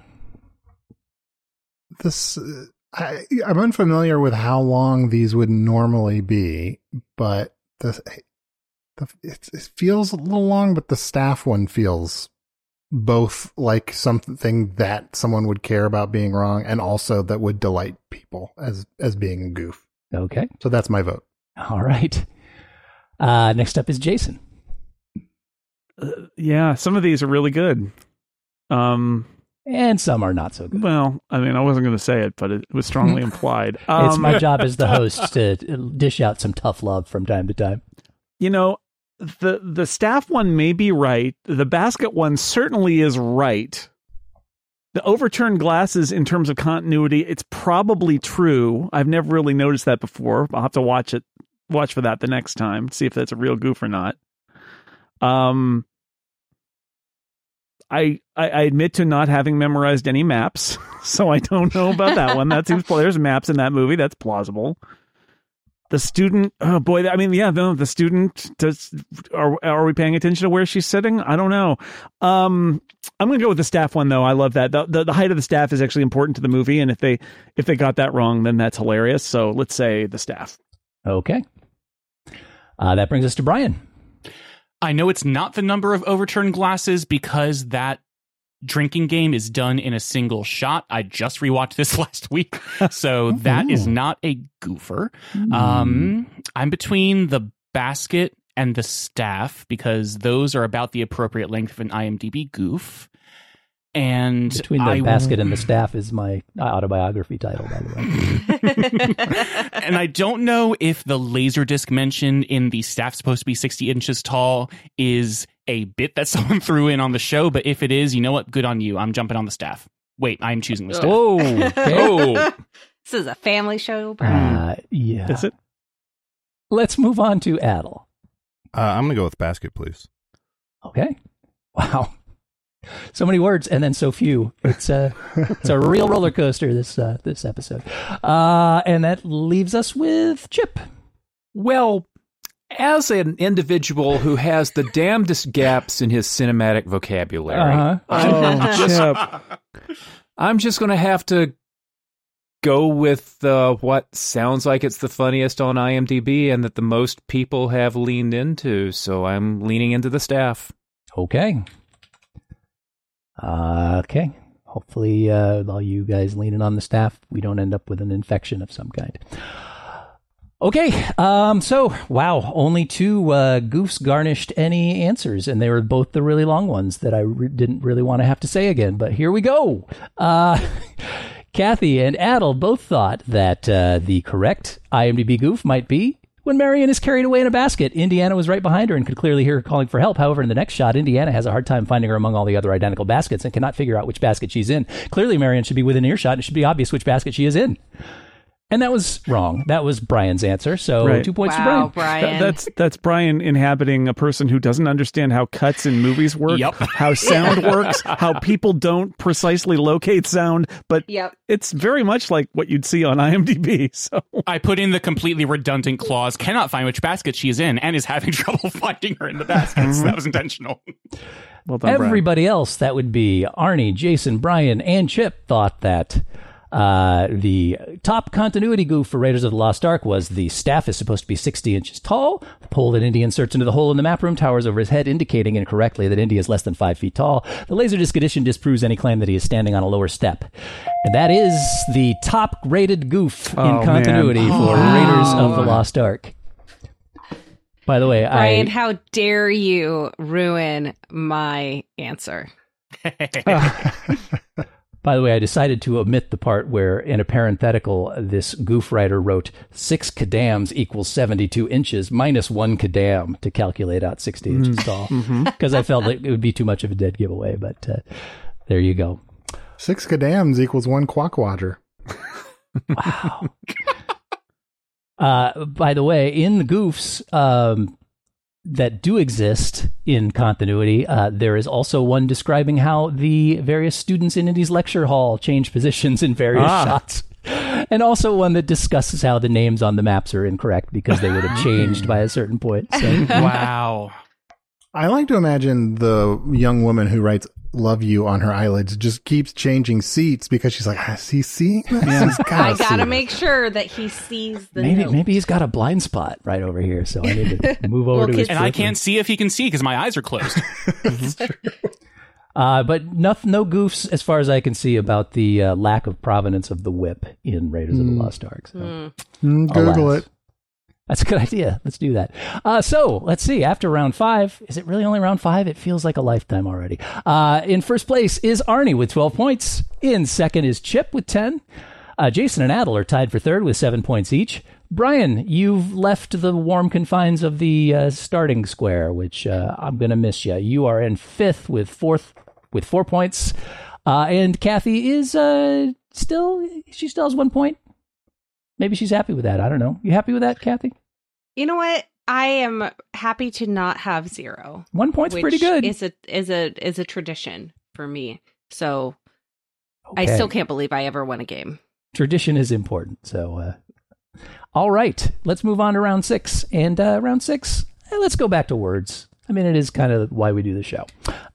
This uh, I, I'm unfamiliar with how long these would normally be, but the, the it, it feels a little long. But the staff one feels both like something that someone would care about being wrong, and also that would delight people as as being a goof. Okay. So that's my vote. All right. Uh, next up is Jason. Yeah, some of these are really good. Um, And some are not so good. well, I mean, I wasn't going to say it, but it was strongly implied. Um, it's my job as the host to dish out some tough love from time to time. you know the the staff one may be right the basket one certainly is right the overturned glasses in terms of continuity it's probably true i've never really noticed that before i'll have to watch it watch for that the next time see if that's a real goof or not um I, I admit to not having memorized any maps, so I don't know about that one. That seems there's maps in that movie. That's plausible the student oh boy i mean yeah no the student does are, are we paying attention to where she's sitting i don't know um i'm gonna go with the staff one though i love that the, the, the height of the staff is actually important to the movie and if they if they got that wrong then that's hilarious so let's say the staff Okay. Uh, that brings us to Brian. I know it's not the number of overturned glasses because that drinking game is done in a single shot. I just rewatched this last week, so that is not a goofer. Um, I'm between the basket and the staff because those are about the appropriate length of an IMDb goof. And Between the I basket and the staff is my autobiography title, by the way. and I don't know if the laser disc mentioned in the staff supposed to be 60 inches tall is a bit that someone threw in on the show, but if it is, you know what? Good on you. I'm jumping on the staff. Wait, I'm choosing the staff. Whoa. Okay. Oh, this is a family show, Brian. Uh, yeah. is it Let's move on to Adal. Uh, I'm going to go with basket, please. Okay. Wow. So many words and then so few. It's a it's a real roller coaster this uh, this episode. Uh, and that leaves us with Chip. Well, as an individual who has the damnedest gaps in his cinematic vocabulary, Uh-huh. oh chip I'm just going to have to go with uh, what sounds like it's the funniest on IMDb and that the most people have leaned into. So I'm leaning into the staff. Okay. Uh, okay. hopefully, uh, all you guys leaning on the staff, we don't end up with an infection of some kind. Okay, um, so wow, only two uh, goofs garnished any answers, and they were both the really long ones that I re- didn't really want to have to say again. But here we go. Uh, Kathy and Adal both thought that uh, the correct IMDb goof might be when Marion is carried away in a basket. Indiana was right behind her and could clearly hear her calling for help. However, in the next shot, Indiana has a hard time finding her among all the other identical baskets and cannot figure out which basket she's in. Clearly, Marion should be within earshot. and It should be obvious which basket she is in. And that was wrong. That was Brian's answer. So Right. two points wow, to Brian. Brian. Th- that's that's Brian inhabiting a person who doesn't understand how cuts in movies work, Yep. how sound works, how people don't precisely locate sound, but Yep. it's very much like what you'd see on IMDb. So I put in the completely redundant clause, cannot find which basket she is in, and is having trouble finding her in the baskets. that mm-hmm. was intentional. well done, Brian. Everybody else, that would be Arnie, Jason, Brian, and Chip, thought that uh, the top continuity goof for Raiders of the Lost Ark was the staff is supposed to be 60 inches tall. The pole that Indy inserts into the hole in the map room towers over his head, indicating incorrectly that Indy is less than 5 feet tall. The Laserdisc edition disproves any claim that he is standing on a lower step. And that is the top rated goof Oh, in man. continuity for Raiders of the Lost Ark. By the way, Brian, I how dare you ruin my answer? By the way, I decided to omit the part where, in a parenthetical, this goof writer wrote six kadams equals 72 inches minus one kadam to calculate out 60 inches tall because I felt like it would be too much of a dead giveaway. But uh, there you go. Six kadams equals one Quockerwodger. Wow. uh, by the way, in the goofs um, that do exist in continuity, uh, there is also one describing how the various students in Indy's lecture hall change positions in various Ah. shots. And also one that discusses how the names on the maps are incorrect because they would have changed by a certain point. So, wow. I like to imagine the young woman who writes "love you" on her eyelids just keeps changing seats because she's like, "Is he seeing this? He's I gotta see gotta make sure that he sees the maybe note. maybe he's got a blind spot right over here, so I need to move over Well, to his. And I can't see if he can see because my eyes are closed. Uh, but no, no goofs as far as I can see about the uh, lack of provenance of the whip in Raiders of the Lost Ark. So. Mm. Mm, Google Alas. it. That's a good idea. Let's do that. Uh, so let's see. After round five, is it really only round five? It feels like a lifetime already. Uh, in first place is Arnie with 12 points. In second is Chip with 10. Uh, Jason and Adal are tied for third with seven points each. Brian, you've left the warm confines of the uh, starting square, which uh, I'm going to miss you. You are in fifth with fourth with four points, uh, and Kathy is still she still has one point. Maybe she's happy with that. I don't know. You happy with that, Kathy? You know what? I am happy to not have zero. One point's which pretty good. Is a is a is a tradition for me. So I still can't believe I ever won a game. Tradition is important. So, uh, all right, let's move on to round six. And uh, round six, eh, let's go back to words. I mean, it is kind of why we do the show.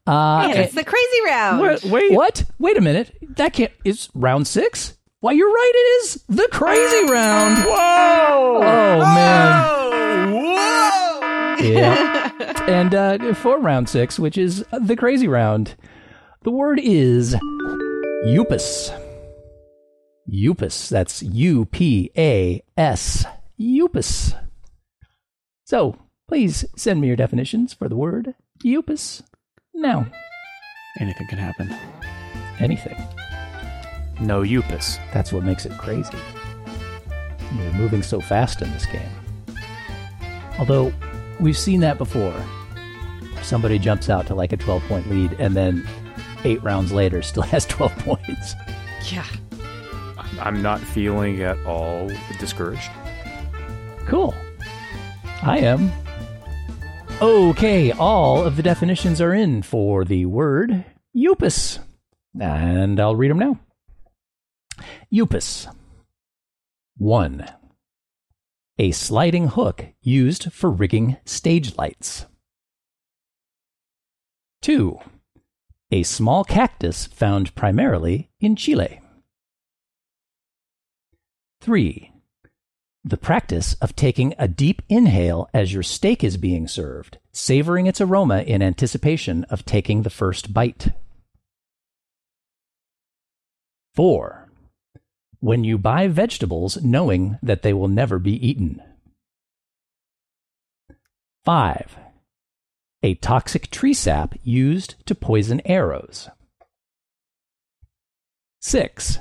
Uh, and it's the crazy round. What? Wait. what? Wait a minute. That can't. Is round six? Why, you're right. It is the crazy round. Whoa! Oh man. Whoa! Yeah. and uh, for round six, which is the crazy round, the word is Upas. Upas. That's U P A S. Upas. So please send me your definitions for the word Upas. Now, Anything can happen. anything. No Upas. That's what makes it crazy. We're moving so fast in this game. Although, we've seen that before. Somebody jumps out to like a 12 point lead and then eight rounds later still has 12 points. yeah. I'm not feeling at all discouraged. Cool. I am. Okay, all of the definitions are in for the word Upas. And I'll read them now. Upas. 1. A sliding hook used for rigging stage lights. 2. A small cactus found primarily in Chile. 3. The practice of taking a deep inhale as your steak is being served, savoring its aroma in anticipation of taking the first bite. Four, when you buy vegetables knowing that they will never be eaten. Five, a toxic tree sap used to poison arrows. Six,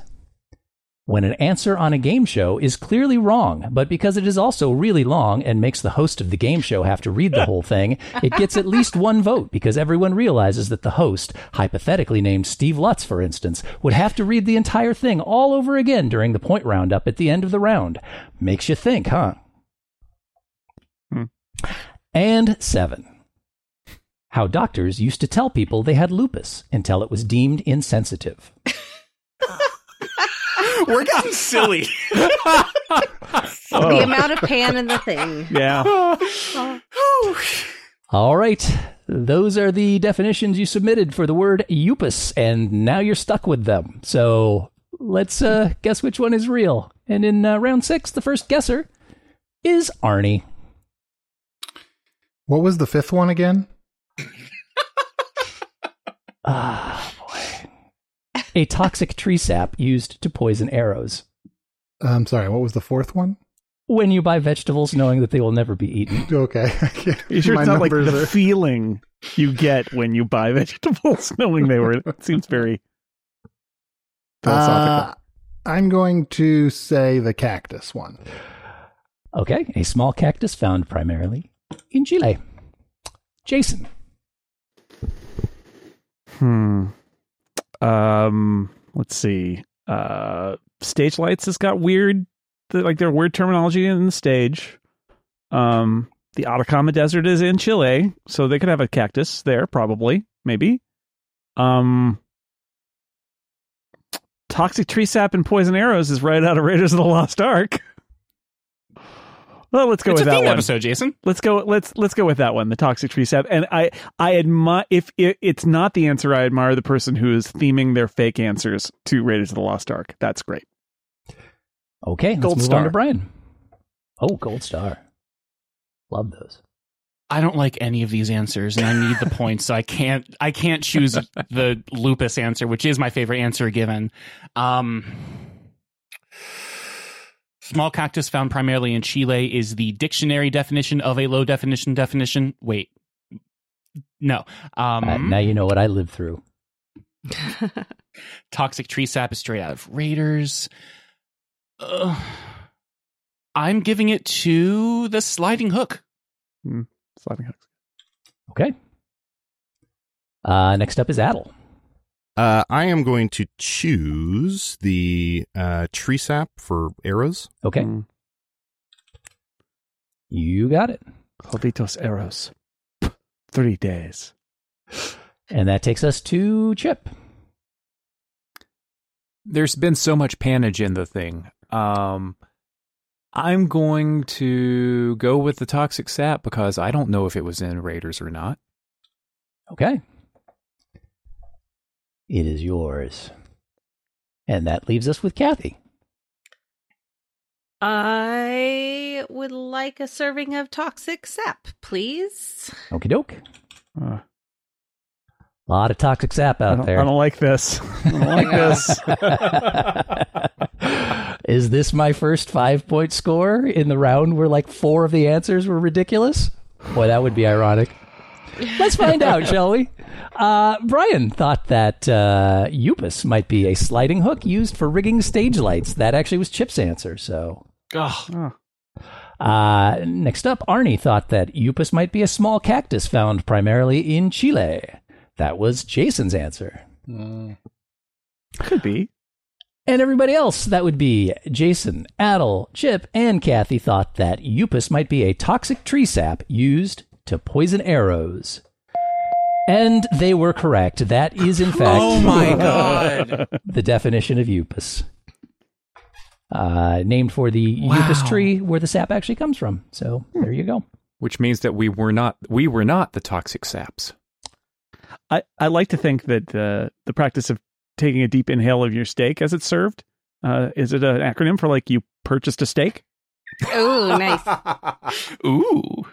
when an answer on a game show is clearly wrong, but because it is also really long and makes the host of the game show have to read the whole thing, it gets at least one vote because everyone realizes that the host, hypothetically named Steve Lutz, for instance, would have to read the entire thing all over again during the point roundup at the end of the round. Makes you think, huh? Hmm. And seven. How doctors used to tell people they had lupus until it was deemed insensitive. We're getting silly. The amount of pan in the thing. Yeah. All right. Those are the definitions you submitted for the word Upas, and now you're stuck with them. So let's uh, guess which one is real. And in uh, round six, the first guesser is Arnie. What was the fifth one again? Ah, boy. A toxic tree sap used to poison arrows. I'm sorry, what was the fourth one? When you buy vegetables knowing that they will never be eaten. Okay. You sure My it's not like the are- feeling you get when you buy vegetables, knowing they were? It seems very philosophical. Uh, I'm going to say the cactus one. Okay, a small cactus found primarily in Chile. Jason. Hmm. Um. Let's see. Uh, stage lights has got weird, like their weird terminology in the stage. Um, the Atacama Desert is in Chile, so they could have a cactus there, probably, maybe. Um, toxic tree sap and poison arrows is right out of Raiders of the Lost Ark. Well, let's go it's a with that theme one episode, Jason. let's go let's let's go with that one the toxic tree sap and i i admire if it, it's not the answer i admire the person who is theming their fake answers to raiders of the lost ark that's great Okay, let's Gold move on star. to Brian. Oh, gold star. Love those. I don't like any of these answers, and I need the points, so I can't. I can't choose the lupus answer, which is my favorite answer given. Um, small cactus found primarily in Chile is the dictionary definition of a low definition definition. Wait, no. Um, Uh, now you know what I lived through. toxic tree sap is straight out of Raiders. Ugh. I'm giving it to the sliding hook. Sliding hooks. Okay. Uh, next up is Adel. Uh, I am going to choose the uh, tree sap for arrows. Okay, Mm. you got it. Jovitos arrows Three days And that takes us to Chip. There's been so much panage in the thing. Um, I'm going to go with the toxic sap because I don't know if it was in Raiders or not. Okay. It is yours. And that leaves us with Kathy. I would like a serving of toxic sap, please. Okie doke. Uh, A lot of toxic sap out don't, there. I don't like this i don't like this Is this my first five point score in the round where like four of the answers were ridiculous? Boy, that would be ironic. Let's find out, shall we? Uh, Brian thought that uh, Upas might be a sliding hook used for rigging stage lights. That actually was Chip's answer. So, Ugh. Oh, uh, next up, Arnie thought that Upas might be a small cactus found primarily in Chile. That was Jason's answer. could be And everybody else, that would be Jason, Adal, Chip, and Kathy thought that Upas might be a toxic tree sap used to poison arrows. And they were correct. That is, in fact, Oh my god. the definition of Upas. Uh, named for the Wow. Upas tree where the sap actually comes from. So there you go. Which means that we were not we were not the toxic saps. I, I like to think that the the practice of taking a deep inhale of your steak as it's served uh, is it an acronym for like you purchased a steak Oh, nice. Ooh.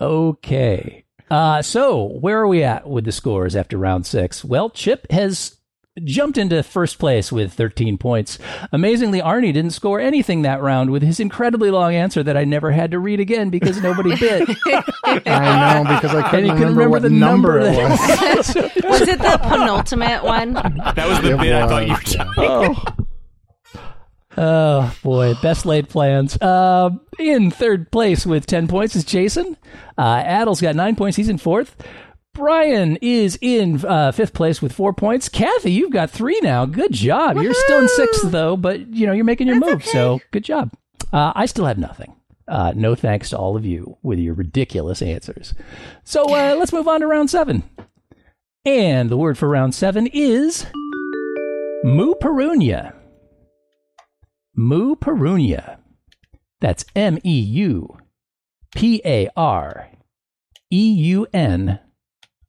Okay. Uh, so where are we at with the scores after round six? Well, Chip has jumped into first place with 13 points. Amazingly, Arnie didn't score anything that round with his incredibly long answer that I never had to read again because nobody bit. I know because I and couldn't you remember, remember what the number, number. it was. Was it the penultimate one? That was the It bit I thought you were talking. yeah. doing. oh. Oh boy, best laid plans. Uh, in third place with ten points is Jason. Uh, Adal's got nine points. He's in fourth. Brian is in uh, fifth place with four points. Kathy, you've got three now. Good job. You're still in sixth though, but you know you're making your That's move. okay. So good job. Uh, I still have nothing. Uh, no thanks to all of you with your ridiculous answers. So uh, let's move on to round seven. And the word for round seven is Meupareunia. Meupareunia. That's M E U P A R E U N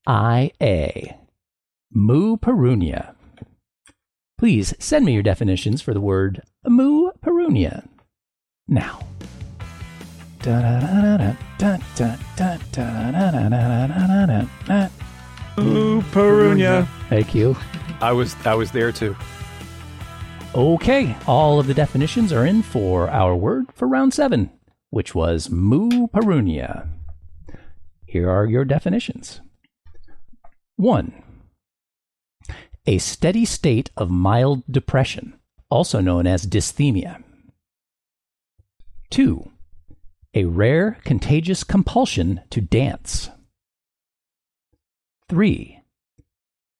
I A. Meupareunia. Please send me your definitions for the word Mu Perunia. Now. Ooh, Perunia. Thank you. I was I was there too. Okay, all of the definitions are in for our word for round seven, which was meupareunia. Here are your definitions. One, a steady state of mild depression, also known as dysthymia. Two, a rare contagious compulsion to dance. Three,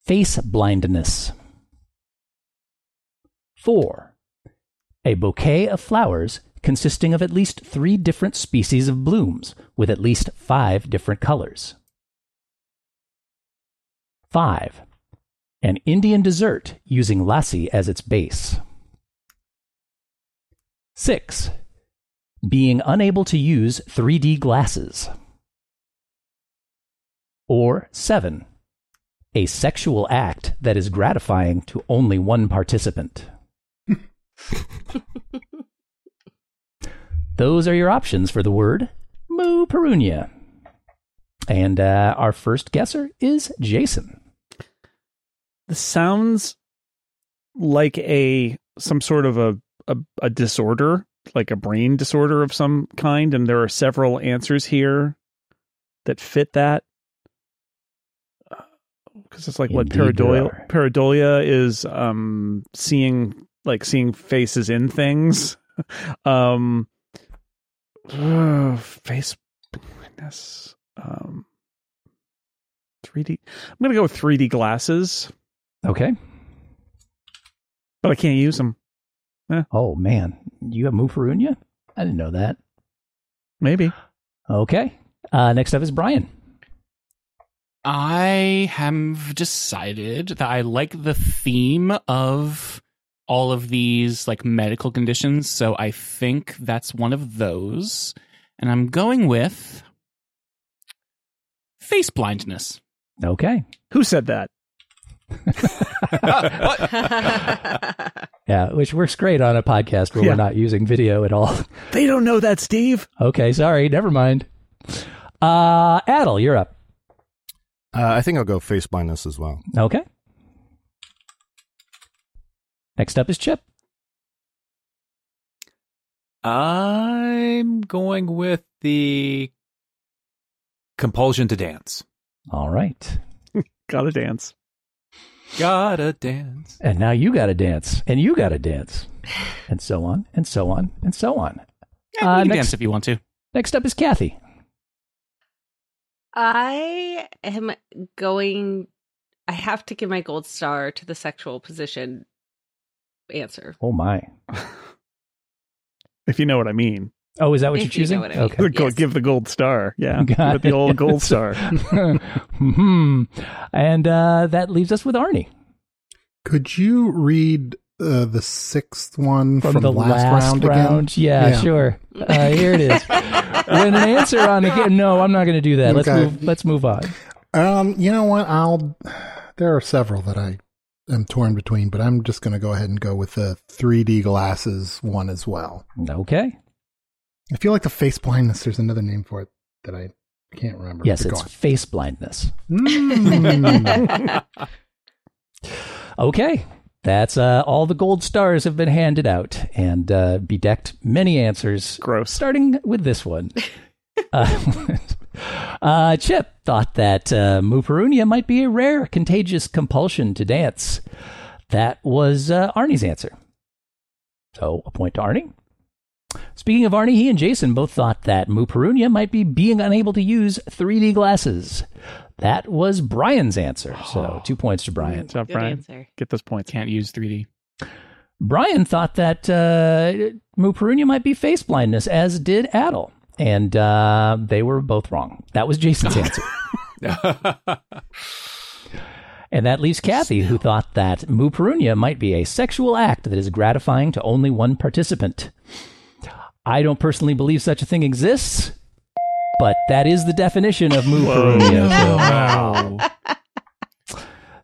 face blindness. 4. A bouquet of flowers consisting of at least three different species of blooms with at least five different colors. 5. An Indian dessert using lassi as its base. 6. Being unable to use 3D glasses. Or 7. A sexual act that is gratifying to only one participant. Those are your options for the word Meupareunia. And uh, our first guesser is Jason. This sounds like a some sort of a, a a disorder, like a brain disorder of some kind, and there are several answers here that fit that. Because it's like what Indeed there pareidolia pareidolia is um seeing like seeing faces in things. um face blindness. Um 3D I'm gonna go with 3D glasses Okay. but I can't use them. Oh, man. You have Meupareunia? I didn't know that. Maybe. Okay. Uh, next up is Brian. I have decided that I like the theme of all of these like medical conditions, so I think that's one of those. And I'm going with face blindness. Okay. Who said that? Yeah, which works great on a podcast where Yeah. we're not using video at all. They don't know that, Steve. Okay, sorry. Never mind. Uh, Adal, you're up. Uh, I think I'll go face blindness as well. Okay. Next up is Chip. I'm going with the compulsion to dance. All right. Gotta dance. Gotta dance. And now you got to dance, and you got to dance, and so on, and so on, and so on. Yeah, Uh, can next- dance if you want to. Next up is Kathy. I am going. I have to give my gold star to the sexual position answer. Oh my. If you know what I mean. Oh, is that what If you're you choosing? know what I mean. Okay. Yes. Give the gold star. Yeah. Got Give the old gold star. hmm And uh, that leaves us with Arnie Could you read uh, the sixth one from, from, the last, last round, again? Yeah, Yeah. sure. Uh, here it is. when an answer on again. No, I'm not going to do that. Let's move. Let's move on. Um, you know what? I'll. There are several that I am torn between, but I'm just going to go ahead and go with the 3D glasses one as well. Okay. I feel like the face blindness. There's another name for it that I can't remember. Yes, But it's go face blindness. Mm. Okay. That's uh, all the gold stars have been handed out and uh, bedecked many answers. Gross. Starting with this one. uh, uh, Chip thought that uh, Meupareunia might be a rare contagious compulsion to dance. That was uh, Arnie's answer. So a point to Arnie. Speaking of Arnie, he and Jason both thought that Meupareunia might be being unable to use 3D glasses. That was Brian's answer. So two points to Brian. Good Good Brian. answer. Get those points. Can't use 3D. Brian thought that uh, Meupareunia might be face blindness, as did Adal. And uh, they were both wrong. That was Jason's answer. And that leaves Kathy, who thought that Meupareunia might be a sexual act that is gratifying to only one participant. I don't personally believe such a thing exists, but that is the definition of Meupareunia. Wow.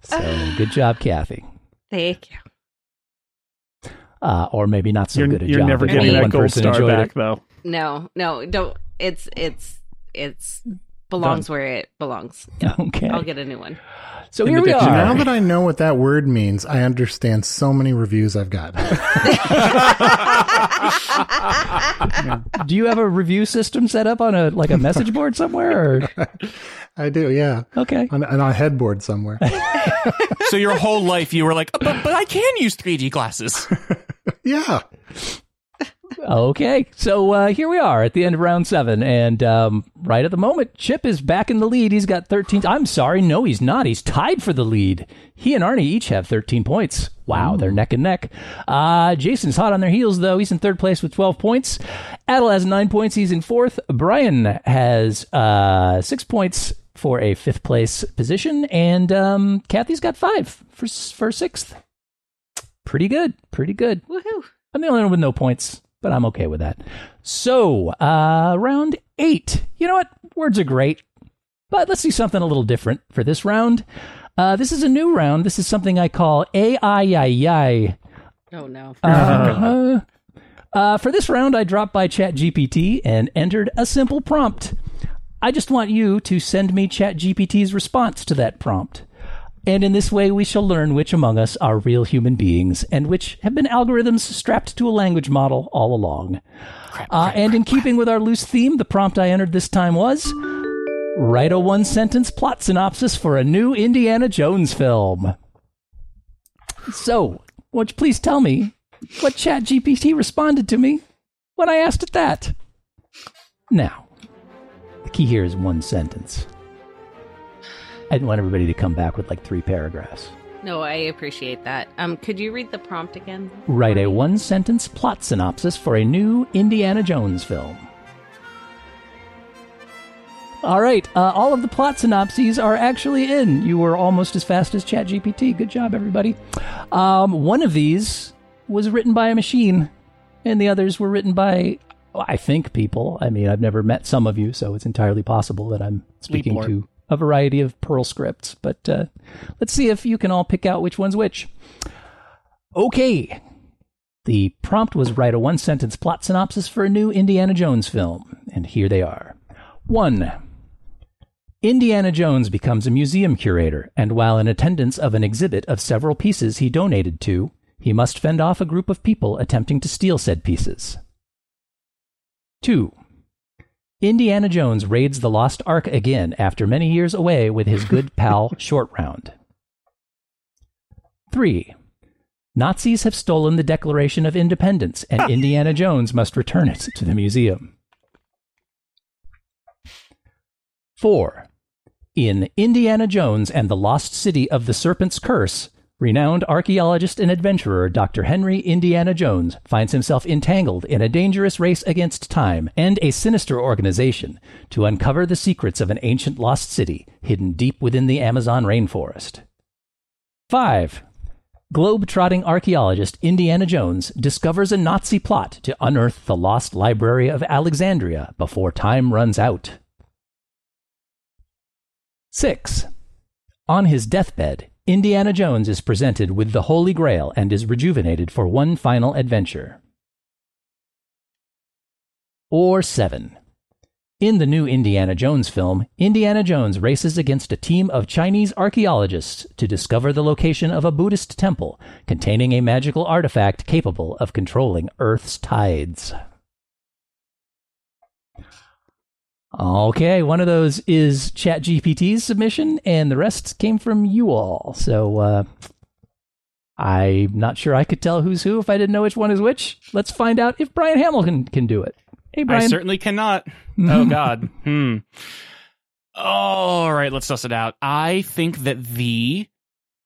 So, so good job, Kathy. Thank you. Uh, or maybe not so you're good a you're job. never if getting that gold star back, it. though. No, no, don't. It's it's it's belongs where it belongs. Okay. I'll get a new one. So In here we dictionary. Now that I know what that word means, I understand so many reviews I've got. Do you have a review system set up on a like a message board somewhere? Or? I do, yeah. Okay. On, on a headboard somewhere. so your whole life you were like, but, but I can use 3D glasses. yeah. Okay, so uh, here we are at the end of round seven, and um, right at the moment, Chip is back in the lead. He's got 13. I'm sorry, no, he's not. He's tied for the lead. He and Arnie each have 13 points. Wow, they're neck and neck. Uh, Jason's hot on their heels, though. He's in third place with 12 points. Adal has nine points. He's in fourth. Brian has uh, six points for a fifth place position, and um, Kathy's got five for for sixth. Pretty good. Pretty good. Woohoo! I'm the only one with no points, but I'm okay with that. So, uh, round eight. You know what? Words are great, but let's do something a little different for this round. Uh, this is a new round. This is something I call AI. Oh no. Uh, uh, for this round, I dropped by ChatGPT and entered a simple prompt. I just want you to send me ChatGPT's response to that prompt. And in this way, we shall learn which among us are real human beings and which have been algorithms strapped to a language model all along. Uh, and in keeping with our loose theme, the prompt I entered this time was Write a one sentence plot synopsis for a new Indiana Jones film. So, would you please tell me what ChatGPT responded to me when I asked it that? Now, the key here is one sentence. I didn't want everybody to come back with like three paragraphs. No, I appreciate that. Um, could you read the prompt again? Write a one sentence plot synopsis for a new Indiana Jones film. All right, uh, all of the plot synopses are actually in. You were almost as fast as ChatGPT. Good job, everybody. Um, one of these was written by a machine, and the others were written by, I think, people. I mean, I've never met some of you, so it's entirely possible that I'm speaking Leaplord. to a variety of Perl scripts. But uh, let's see if you can all pick out which one's which. Okay, the prompt was write a one sentence plot synopsis for a new Indiana Jones film, and here they are. 1. Indiana Jones becomes a museum curator, and while in attendance of an exhibit of several pieces he donated to, he must fend off a group of people attempting to steal said pieces. 2. Indiana Jones raids the Lost Ark again after many years away with his good pal Short Round. 3. Nazis have stolen the Declaration of Independence, and ah. Indiana Jones must return it to the museum. 4. In Indiana Jones and the Lost City of the Serpent's Curse, renowned archaeologist and adventurer Dr. Henry Indiana Jones finds himself entangled in a dangerous race against time and a sinister organization to uncover the secrets of an ancient lost city hidden deep within the Amazon rainforest. 5. Globe-trotting archaeologist Indiana Jones discovers a Nazi plot to unearth the lost library of Alexandria before time runs out. 6. On his deathbed, Indiana Jones is presented with the Holy Grail and is rejuvenated for one final adventure. Or 7. In the new Indiana Jones film, Indiana Jones races against a team of Chinese archaeologists to discover the location of a Buddhist temple containing a magical artifact capable of controlling Earth's tides. Okay, one of those is ChatGPT's submission, and the rest came from you all. So uh, I'm not sure I could tell who's who if I didn't know which one is which. Let's find out if Brian Hamilton can do it. Hey, Brian. I certainly cannot. oh God. Hmm. All right, let's suss it out. I think that the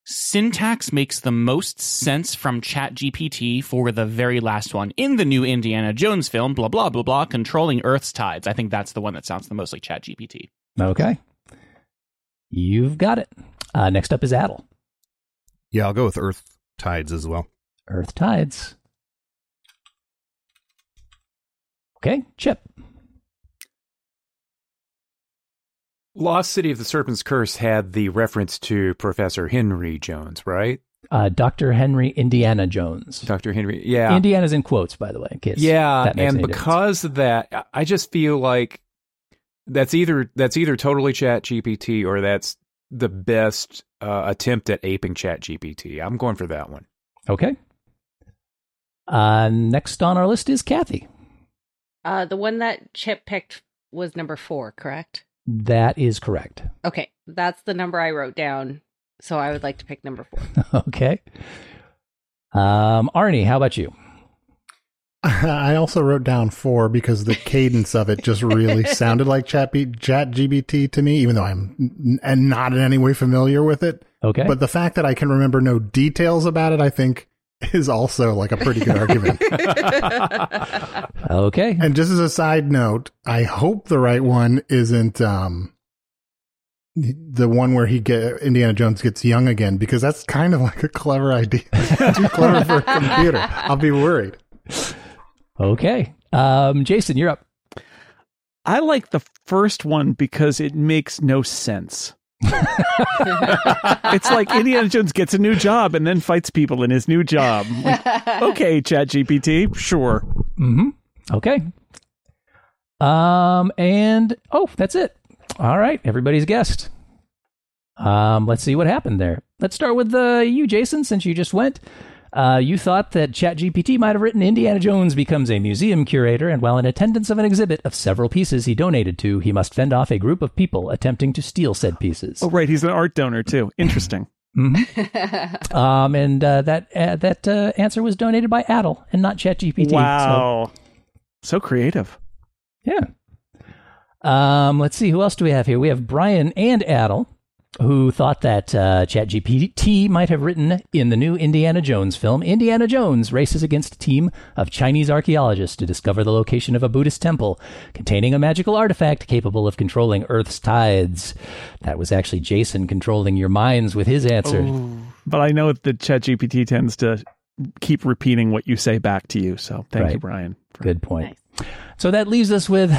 syntax makes the most sense from ChatGPT for the very last one in the new Indiana Jones film. Blah blah blah blah. Controlling Earth's tides. I think that's the one that sounds the most like ChatGPT. Okay. You've got it. Uh, next up is Adal. Yeah, I'll go with Earth Tides as well. Earth tides. Okay, Chip. Lost City of the Serpent's Curse had the reference to Professor Henry Jones, right? Uh, Dr. Henry Indiana Jones. Dr. Henry. Yeah. Indiana's in quotes, by the way. in case yeah, that makes and any because of that, I just feel like that's either that's either totally Chat GPT or that's the best uh, attempt at aping Chat GPT. I'm going for that one. Okay. Uh, next on our list is Kathy. Uh, the one that Chip picked was number four, correct? That is correct. Okay, that's the number I wrote down. So I would like to pick number four. okay. Um, Arnie, how about you? I also wrote down four because the cadence of it just really sounded like Chat, B- Chat GBT to me, even though I'm n- and not in any way familiar with it. Okay. But the fact that I can remember no details about it, I think, is also like a pretty good argument. okay. And just as a side note, I hope the right one isn't um the one where he get Indiana Jones gets young again because that's kind of like a clever idea. Too clever for a computer. I'll be worried. Okay. Um, Jason, you're up. I like the first one because it makes no sense. It's like Indiana Jones gets a new job and then fights people in his new job. Like, okay, Chat GPT, sure. Mm-hmm. Okay. Um, and oh, that's it. All right, everybody's guessed. Um, let's see what happened there. Let's start with uh, you, Jason, since you just went. Uh, you thought that ChatGPT might have written Indiana Jones becomes a museum curator, and while in attendance of an exhibit of several pieces he donated to, he must fend off a group of people attempting to steal said pieces. Oh, right, he's an art donor too. Interesting. Mhm. Um, and uh, that uh, that uh, answer was donated by Adal and not ChatGPT. So- wow, so creative. Yeah. Um, let's see. Who else do we have here? We have Brian and Adal, who thought that uh, ChatGPT might have written in the new Indiana Jones film. Indiana Jones races against a team of Chinese archaeologists to discover the location of a Buddhist temple containing a magical artifact capable of controlling Earth's tides. That was actually Jason controlling your minds with his answer. But I know that ChatGPT tends to keep repeating what you say back to you. So thank you, Brian. for- Good point. So that leaves us with.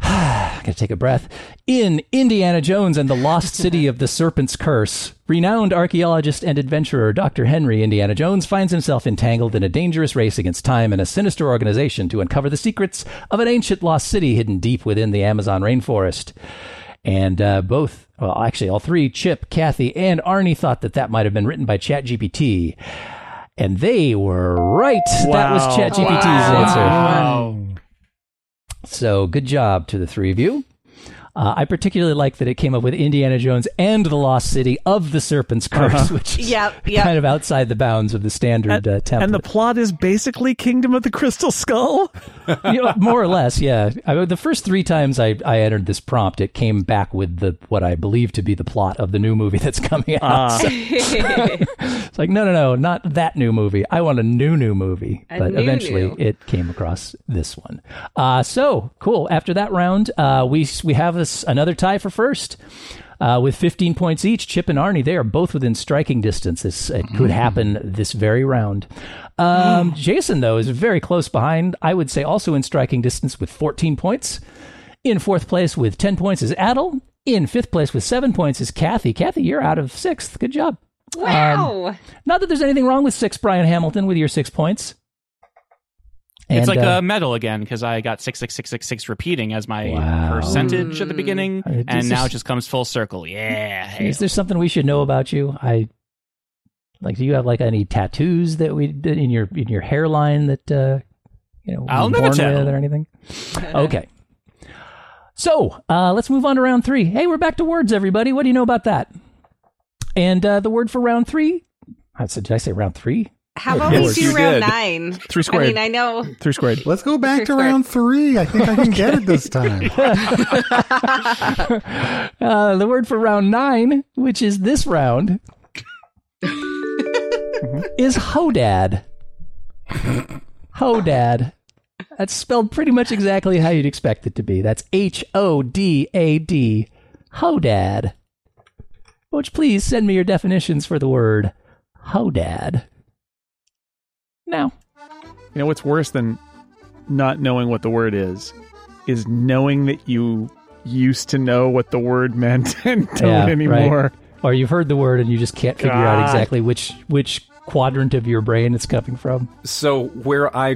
Gotta take a breath. In Indiana Jones and the Lost City of the Serpent's Curse, renowned archaeologist and adventurer Dr. Henry Indiana Jones finds himself entangled in a dangerous race against time and a sinister organization to uncover the secrets of an ancient lost city hidden deep within the Amazon rainforest. And uh, both, well, actually, all three, Chip, Kathy, and Arnie thought that that might have been written by ChatGPT. And they were right. That was Wow. ChatGPT's Wow. answer. Wow. So good job to the three of you. Uh, I particularly like that it came up with Indiana Jones and the Lost City of the Serpent's Curse, which is Yep, yep. kind of outside the bounds of the standard uh, template. And the plot is basically Kingdom of the Crystal Skull. You know, more or less, yeah. I mean, the first three times I, I entered this prompt, it came back with the what I believe to be the plot of the new movie that's coming out. Ah. So it's like, no, no, no, not that new movie. I want a new, new movie. A but new, eventually, new. it came across this one. Uh, so cool. After that round, uh, we we have this another tie for first. Uh, with 15 points each, Chip and Arnie, they are both within striking distance. This it could happen this very round. Um, Jason, though, is very close behind. I would say also in striking distance with 14 points. In fourth place with 10 points is Adal. In fifth place with seven points is Kathy. Kathy, you're out of sixth. Good job. wow. Not that there's anything wrong with six, Brian Hamilton, with your six points. And, it's like uh, a medal again because I got six six six six six repeating as my Wow. percentage at the Mm. beginning, does and now it just comes full circle. Yeah. Is there something we should know about you? I like. Do you have like any tattoos that we did in your in your hairline that uh, you know I'll never born tell. with or anything? Okay. So uh, let's move on to round three. Hey, we're back to words, everybody. What do you know about that? And uh, the word for round three. I said, did I say round three? How about Yes, we do round did. nine? Three squared. I mean, I know. Three squared. Let's go back to Sure, sure. round three. I think I can get it this time. Uh, the word for round nine, which is this round, is hodad. Hodad. That's spelled pretty much exactly how you'd expect it to be. That's H O D A D. Hodad. Which please send me your definitions for the word hodad. Now. You know what's worse than not knowing what the word is? Is knowing that you used to know what the word meant and don't Yeah, right. anymore. Or you've heard the word and you just can't figure out exactly which which quadrant of your brain it's coming from. So where I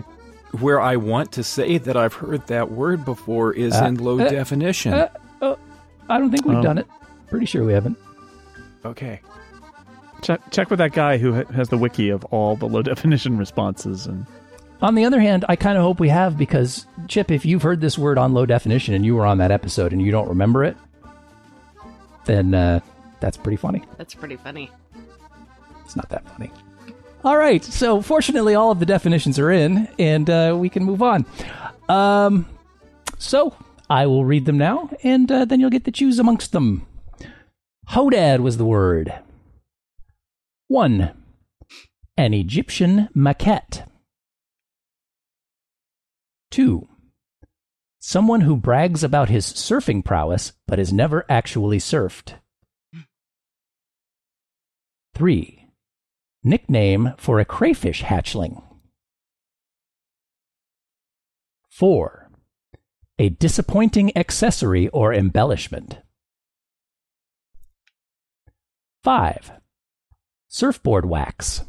where I want to say that I've heard that word before is Uh, in low uh, definition. uh, oh, I don't think we've Oh. done it. Pretty sure we haven't. okay. Check check with that guy who has the wiki of all the low definition responses and On the other hand, I kind of hope we have because, Chip, if you've heard this word on low definition and you were on that episode and you don't remember it, then uh, that's pretty funny. That's pretty funny. It's not that funny. All right. So, fortunately, all of the definitions are in and uh, we can move on. Um, so, I will read them now and uh, then you'll get to choose amongst them. Hodad was the word. One, an Egyptian maquette. Two, someone who brags about his surfing prowess but has never actually surfed. Three, nickname for a crayfish hatchling. Four, a disappointing accessory or embellishment. Five, surfboard wax.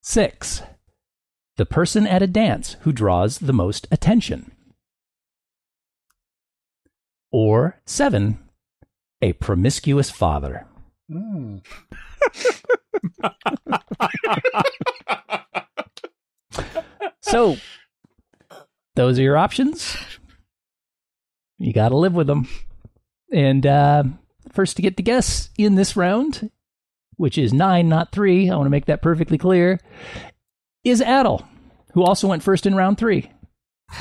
Six, the person at a dance who draws the most attention. Or seven, a promiscuous father. Mm. So, those are your options. You got to live with them. And uh, first to get to guess in this round, which is nine, not three, I want to make that perfectly clear, is Adal, who also went first in round three.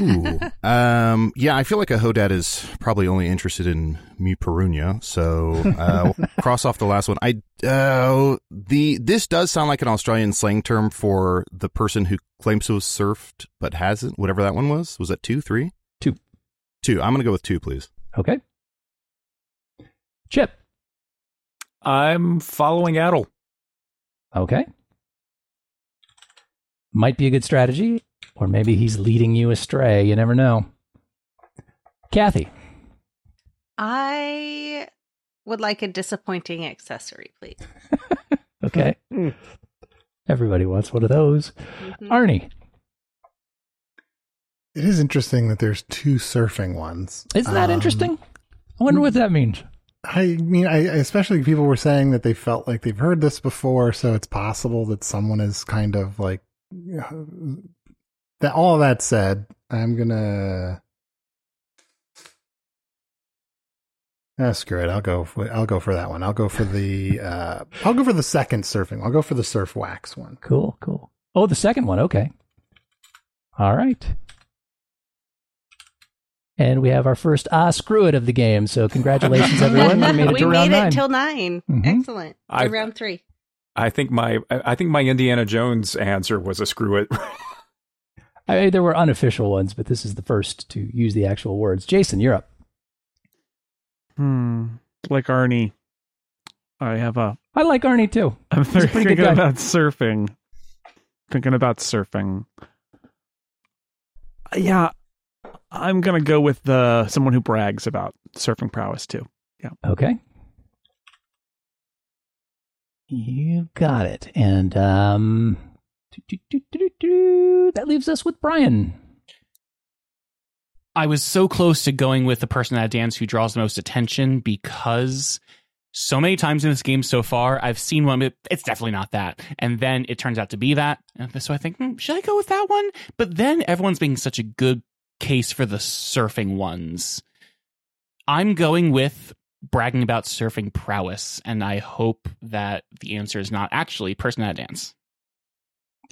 Ooh. um, yeah, I feel like a Hodad is probably only interested in meupareunia, so uh, we'll cross off the last one. I uh, the this does sound like an Australian slang term for the person who claims to have surfed but hasn't. Whatever that one was, was that two, three, Two. two? I'm gonna go with two, please. Okay. Chip. I'm following Adal. Okay. Might be a good strategy, or maybe he's leading you astray. You never know. Kathy. I would like a disappointing accessory, please. Okay. Everybody wants one of those. Mhm. Arnie. It is interesting that there's two surfing ones. Isn't that Um, interesting? I wonder what that means. I mean, I especially people were saying that they felt like they've heard this before, so it's possible that someone is kind of like that. All that said, I'm gonna. Ah, screw it. I'll go. For, I'll go for that one. I'll go for the. Uh, I'll go for the second surfing. I'll go for the surf wax one. Cool, cool. Oh, the second one. Okay. All right. And we have our first ah screw it of the game. So congratulations, everyone. We made it we to made round it nine. till 9 Mhm. Excellent. To I- round three. I think my I think my Indiana Jones answer was a screw it. I, there were unofficial ones, but this is the first to use the actual words. Jason, you're up. hmm, like Arnie. I have a. I like Arnie too. I'm a pretty thinking guy. about surfing. Thinking about surfing. Yeah, I'm gonna go with the someone who brags about surfing prowess too. Yeah. Okay. You got it. And um That leaves us with Brian. I was so close to going with the person at a dance who draws the most attention because so many times in this game so far, I've seen one, but it's definitely not that. And then it turns out to be that. So I think, hmm, should I go with that one? But then everyone's being such a good case for the surfing ones. I'm going with bragging about surfing prowess, and I hope that the answer is not actually person at dance.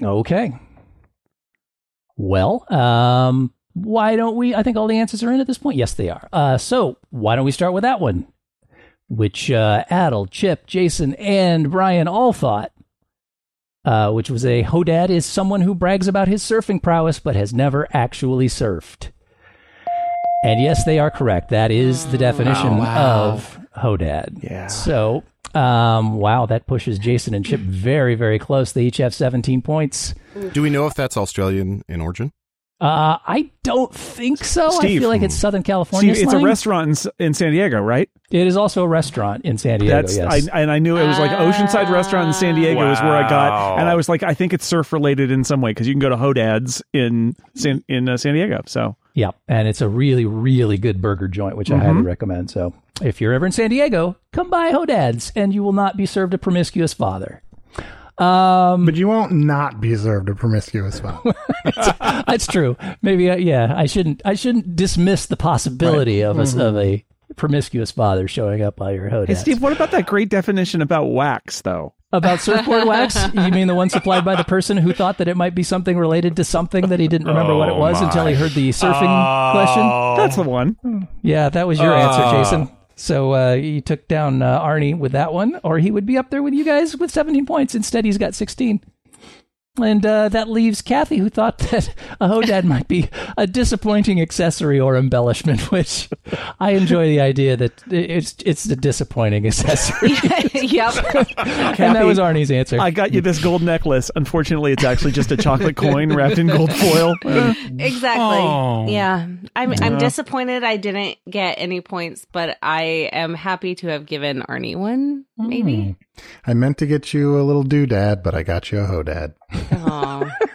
Okay. Well, um, why don't we? I think all the answers are in at this point. Yes, they are. Uh, so why don't we start with that one, which uh, Adal, Chip, Jason, and Brian all thought, uh, which was a Hodad is someone who brags about his surfing prowess but has never actually surfed. And yes, they are correct. That is the definition Oh, wow. of Hodad. Yeah. So, um, wow, that pushes Jason and Chip very, very close. They each have 17 points. Do we know if that's Australian in origin? Uh, I don't think so. I feel like it's Southern California. Steve, it's a restaurant in, in San Diego, right? It is also a restaurant in San Diego. That's yes. I, and I knew it was like Oceanside Restaurant in San Diego is where I got, and I was like, I think it's surf related in some way because you can go to Hodad's in San in uh, San Diego. So yeah, and it's a really, really good burger joint, which I highly recommend. So, if you're ever in San Diego, come by Hodad's, and you will not be served a promiscuous father. Um, But you won't not be served a promiscuous foul. that's true. Maybe, uh, yeah, I shouldn't. I shouldn't dismiss the possibility of a of a promiscuous father showing up by your Hodad's. hey, Steve, what about that great definition about wax though? About surfboard wax? You mean the one supplied by the person who thought that it might be something related to something that he didn't remember what it Oh, was until he heard the surfing question? That's the one. Yeah, that was your Oh. answer, Jason. So uh, you took down uh, Arnie with that one, or he would be up there with you guys with 17 points. Instead, he's got 16. And uh, that leaves Kathy, who thought that a Hodad might be a disappointing accessory or embellishment, which I enjoy the idea that it's it's a disappointing accessory. yep. and that was Arnie's answer. I got you this gold necklace. Unfortunately, it's actually just a chocolate coin wrapped in gold foil. Exactly. Oh. Yeah. I'm Yeah. I'm disappointed I didn't get any points, but I am happy to have given Arnie one, maybe. I meant to get you a little doodad, but I got you a hodad.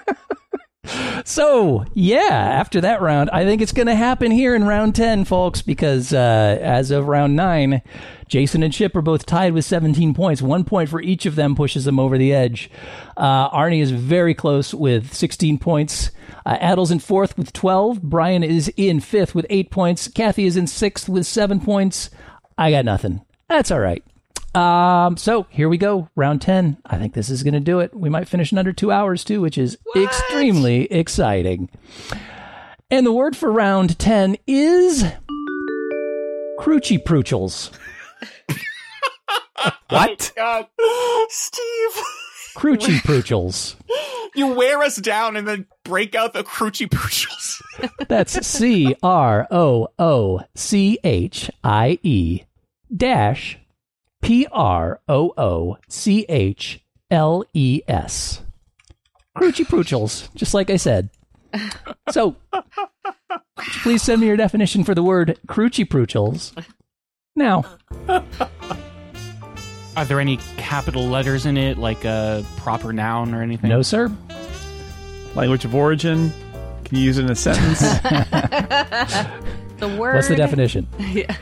So, yeah, after that round, I think it's going to happen here in round 10, folks, because uh, as of round 9, Jason and Chip are both tied with 17 points. One point for each of them pushes them over the edge. Uh, Arnie is very close with 16 points. Uh, Adal's in fourth with 12. Brian is in fifth with eight points. Kathy is in sixth with seven points. I got nothing. That's all right. Um, so here we go, round 10. I think this is going to do it. We might finish in under two hours too, which is extremely exciting. And the word for round 10 is Croochie Proochles. What? God, Steve, Croochie Proochles. you wear us down and then break out the Croochie poochles. That's C R O O C H I E dash P R O O C H L E S. Croochie Proochles, just like I said. So, would you please send me your definition for the word Croochie Proochles. Now, Are there any capital letters in it, like a proper noun or anything? no, sir. language of origin. Can you use it in a sentence? the word What's the definition? Yeah.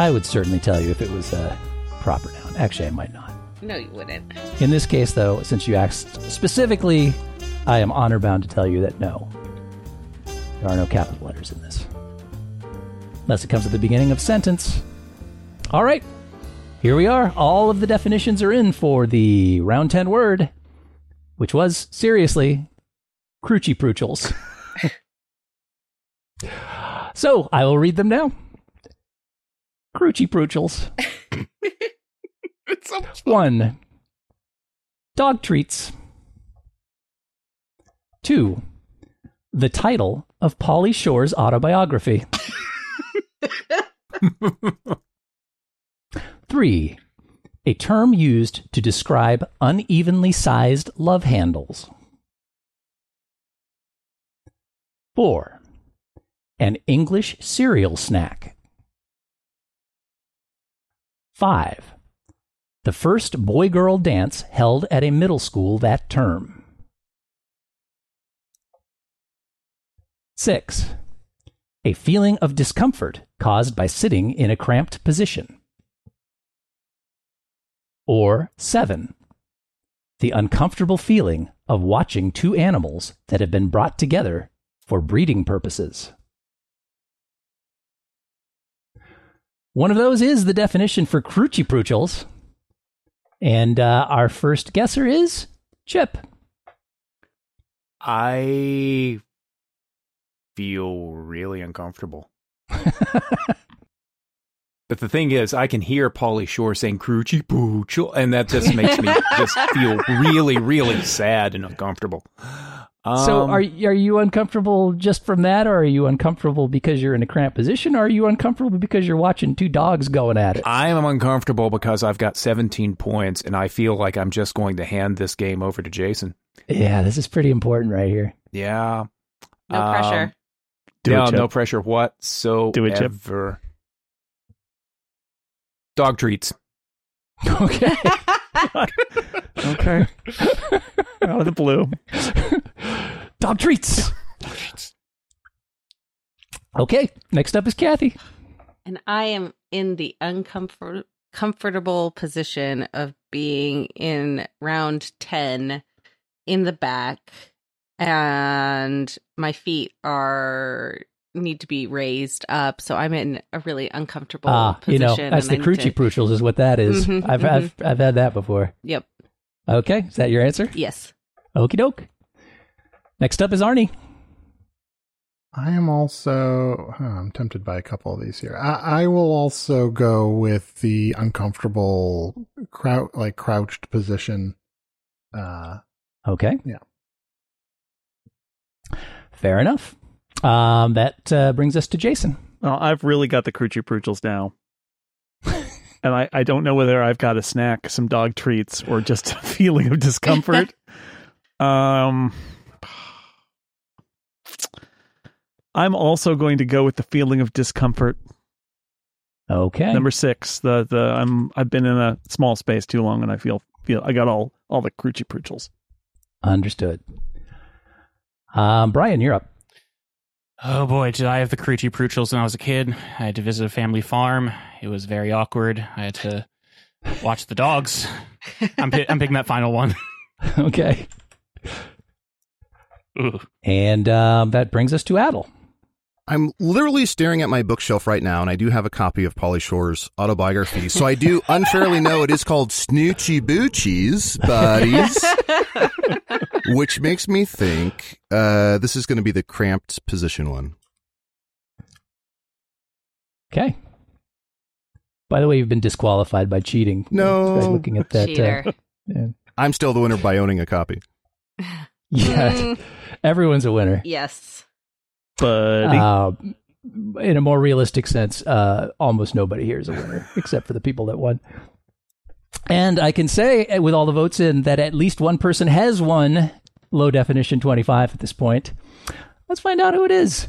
I would certainly tell you if it was a proper noun. Actually, I might not. No, you wouldn't. In this case, though, since you asked specifically, I am honor bound to tell you that no, there are no capital letters in this. Unless it comes at the beginning of sentence. All right, here we are. All of the definitions are in for the round 10 word, which was, seriously, croochie proochles. so I will read them now. Proochles. It's so One, dog treats. Two, the title of Pauly Shore's autobiography. Three, a term used to describe unevenly sized love handles. Four, an English cereal snack. Five, The first boy girl dance held at a middle school that term. 6. A feeling of discomfort caused by sitting in a cramped position. Or 7. The uncomfortable feeling of watching two animals that have been brought together for breeding purposes. One of those is the definition for croochie And uh, our first guesser is Chip. I feel really uncomfortable. but the thing is, I can hear Pauly Shore saying "croochie pooch," and that just makes me just feel really, really sad and uncomfortable. So, Um, are are you uncomfortable just from that, or are you uncomfortable because you're in a cramped position, or are you uncomfortable because you're watching two dogs going at it? I am uncomfortable because I've got 17 points, and I feel like I'm just going to hand this game over to Jason. yeah, this is pretty important right here. Yeah. No Um, pressure. Do no, it, no pressure whatsoever. Do it, Chip. Dog treats. Okay. Okay. Out of the blue. Dog treats. Okay, next up is Kathy. And I am in the uncomfort comfortable position of being in round 10 in the back and my feet are need to be raised up so I'm in a really uncomfortable Ah, you position know, that's the and I need croochie to- is what that is. Mhm, I've, I've I've had that before. Yep. Okay, is that your answer? Yes. Okie doke. Next up is Arnie. I am also. huh, I'm tempted by a couple of these here. I, I will also go with the uncomfortable, crou- like crouched position. Uh, Okay. Yeah. Fair enough. Um, that uh, brings us to Jason. Well, I've really got the croochie proochles now. and I, I don't know whether I've got a snack, some dog treats, or just a feeling of discomfort. um, I'm also going to go with the feeling of discomfort. Okay. Number six. The the I'm I've been in a small space too long, and I feel feel I got all all the croochie proochles. Understood. Um, Brian, you're up. Oh boy, did I have the croochie proochles when I was a kid. I had to visit a family farm. It was very awkward. I had to watch the dogs. I'm, pi- I'm picking that final one. okay. Ooh. And um, that brings us to Adal. I'm literally staring at my bookshelf right now, and I do have a copy of Pauly Shore's autobiography. So I do unfairly know it is called Snoochie Boochies, buddies, which makes me think uh, this is going to be the cramped position one. Okay. By the way, you've been disqualified by cheating. No. By looking at that. uh, yeah. I'm still the winner by owning a copy. yeah. Mm, Everyone's a winner. yes. Buddy. Uh, in a more realistic sense, uh, almost nobody here is a winner, except for the people that won. And I can say, uh, with all the votes in, that at least one person has won low definition 25 at this point. Let's find out who it is.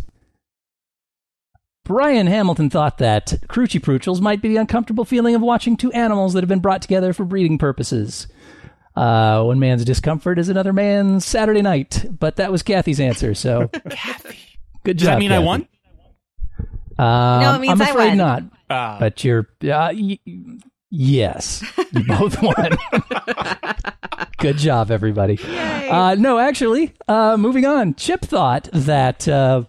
Brian Hamilton thought that croochie proochles might be the uncomfortable feeling of watching two animals that have been brought together for breeding purposes. Uh, one man's discomfort is another man's Saturday night, but that was Kathy's answer. So, good Does job. that mean I won? Um, No, it means I'm I afraid won. not. Ah. But you're, uh, y- yes, you both won. Good job, everybody. Uh, no, actually, uh, moving on. Chip thought that uh,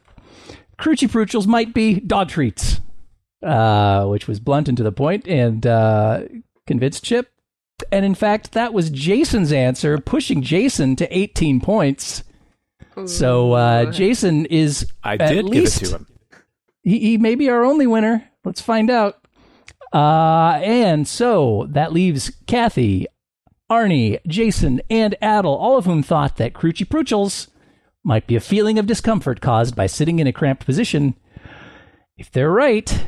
croochie proochles might be dog treats, uh, which was blunt and to the point, and uh, convinced Chip. And in fact, that was Jason's answer, pushing Jason to 18 points. So uh, Jason. Jason is I at did least, give it to him. he, he may be our only winner. Let's find out. Uh, and so that leaves Kathy, Arnie, Jason, and Adal, all of whom thought that croochie proochles might be a feeling of discomfort caused by sitting in a cramped position. If they're right,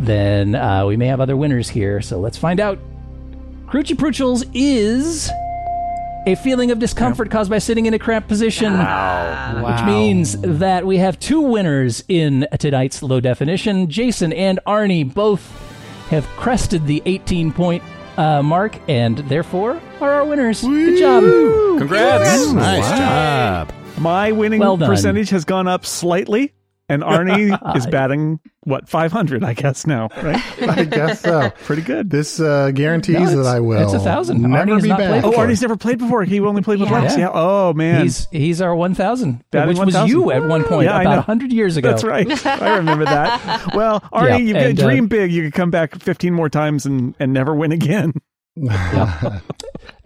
then uh, we may have other winners here. So let's find out. Croochie proochles is a feeling of discomfort caused by sitting in a cramped position. Which means that we have two winners in tonight's low definition. Jason and Arnie both have crested the 18 point uh, mark and therefore are our winners. Good job. Congrats! Nice job. My winning Well done. percentage has gone up slightly, and Arnie is batting what 500, I guess now, right? I guess so. Pretty good. This uh, guarantees No, that I will. it's a thousand. Arnie Never has be not back. played Oh, before. Arnie's never played before. He only played with Yeah. Lex. Yeah. Oh man, He's he's our 1000, Batting which was 1000. you at one point Yeah, I about know. 100 years ago. That's right. I remember that. Well, Arnie, Yeah, you and, could uh, dream big. You could come back 15 more times and, and never win again.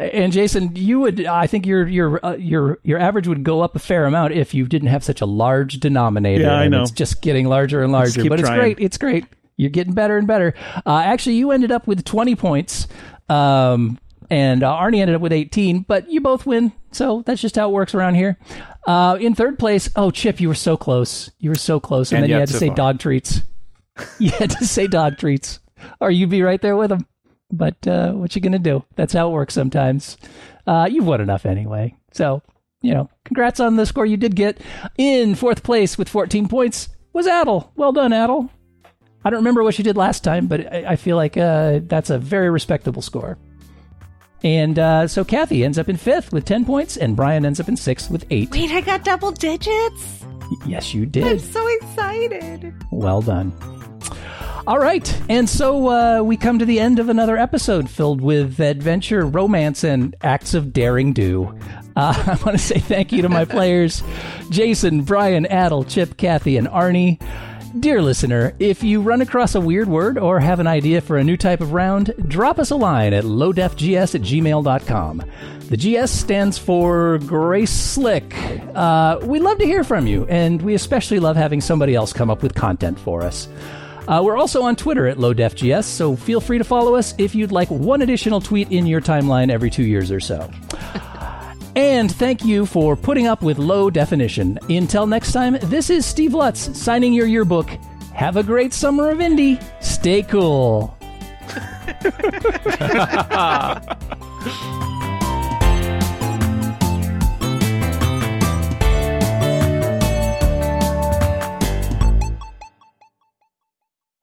And Jason, you would I think your your uh, your your average would go up a fair amount if you didn't have such a large denominator. Yeah, I know. It's just getting larger and larger, but it's great. It's great. You're getting better and better. Uh, actually, you ended up with 20 points. Um, and uh, Arnie ended up with 18, but you both win. So that's just how it works around here. Uh, in third place, oh, Chip, you were so close. You were so close. And, And then you had to so say far. dog treats. you had to say dog treats, or you'd be right there with them. But uh, what you gonna do? That's how it works sometimes. Uh, you've won enough anyway. So you know, congrats on the score you did get. In fourth place with 14 points was Adal. Well done, Adal. I don't remember what you did last time, but I, I feel like uh, that's a very respectable score. And uh, so Kathy ends up in fifth with 10 points, and Brian ends up in sixth with eight. Wait, I got double digits. Yes, you did. I'm so excited. Well done. All right, and so uh, we come to the end of another episode filled with adventure, romance, and acts of daring do. Uh, I want to say thank you to my players Jason, Brian, Adal, Chip, Kathy, and Arnie. Dear listener, if you run across a weird word or have an idea for a new type of round, drop us a line at lowdefgs at gmail.com. The GS stands for Grace Slick. Uh, we love to hear from you, and we especially love having somebody else come up with content for us. Uh, we're also on Twitter at LowDefGS, so feel free to follow us if you'd like one additional tweet in your timeline every two years or so. and thank you for putting up with low definition. Until next time, this is Steve Lutz signing your yearbook. Have a great summer of Indy. Stay cool.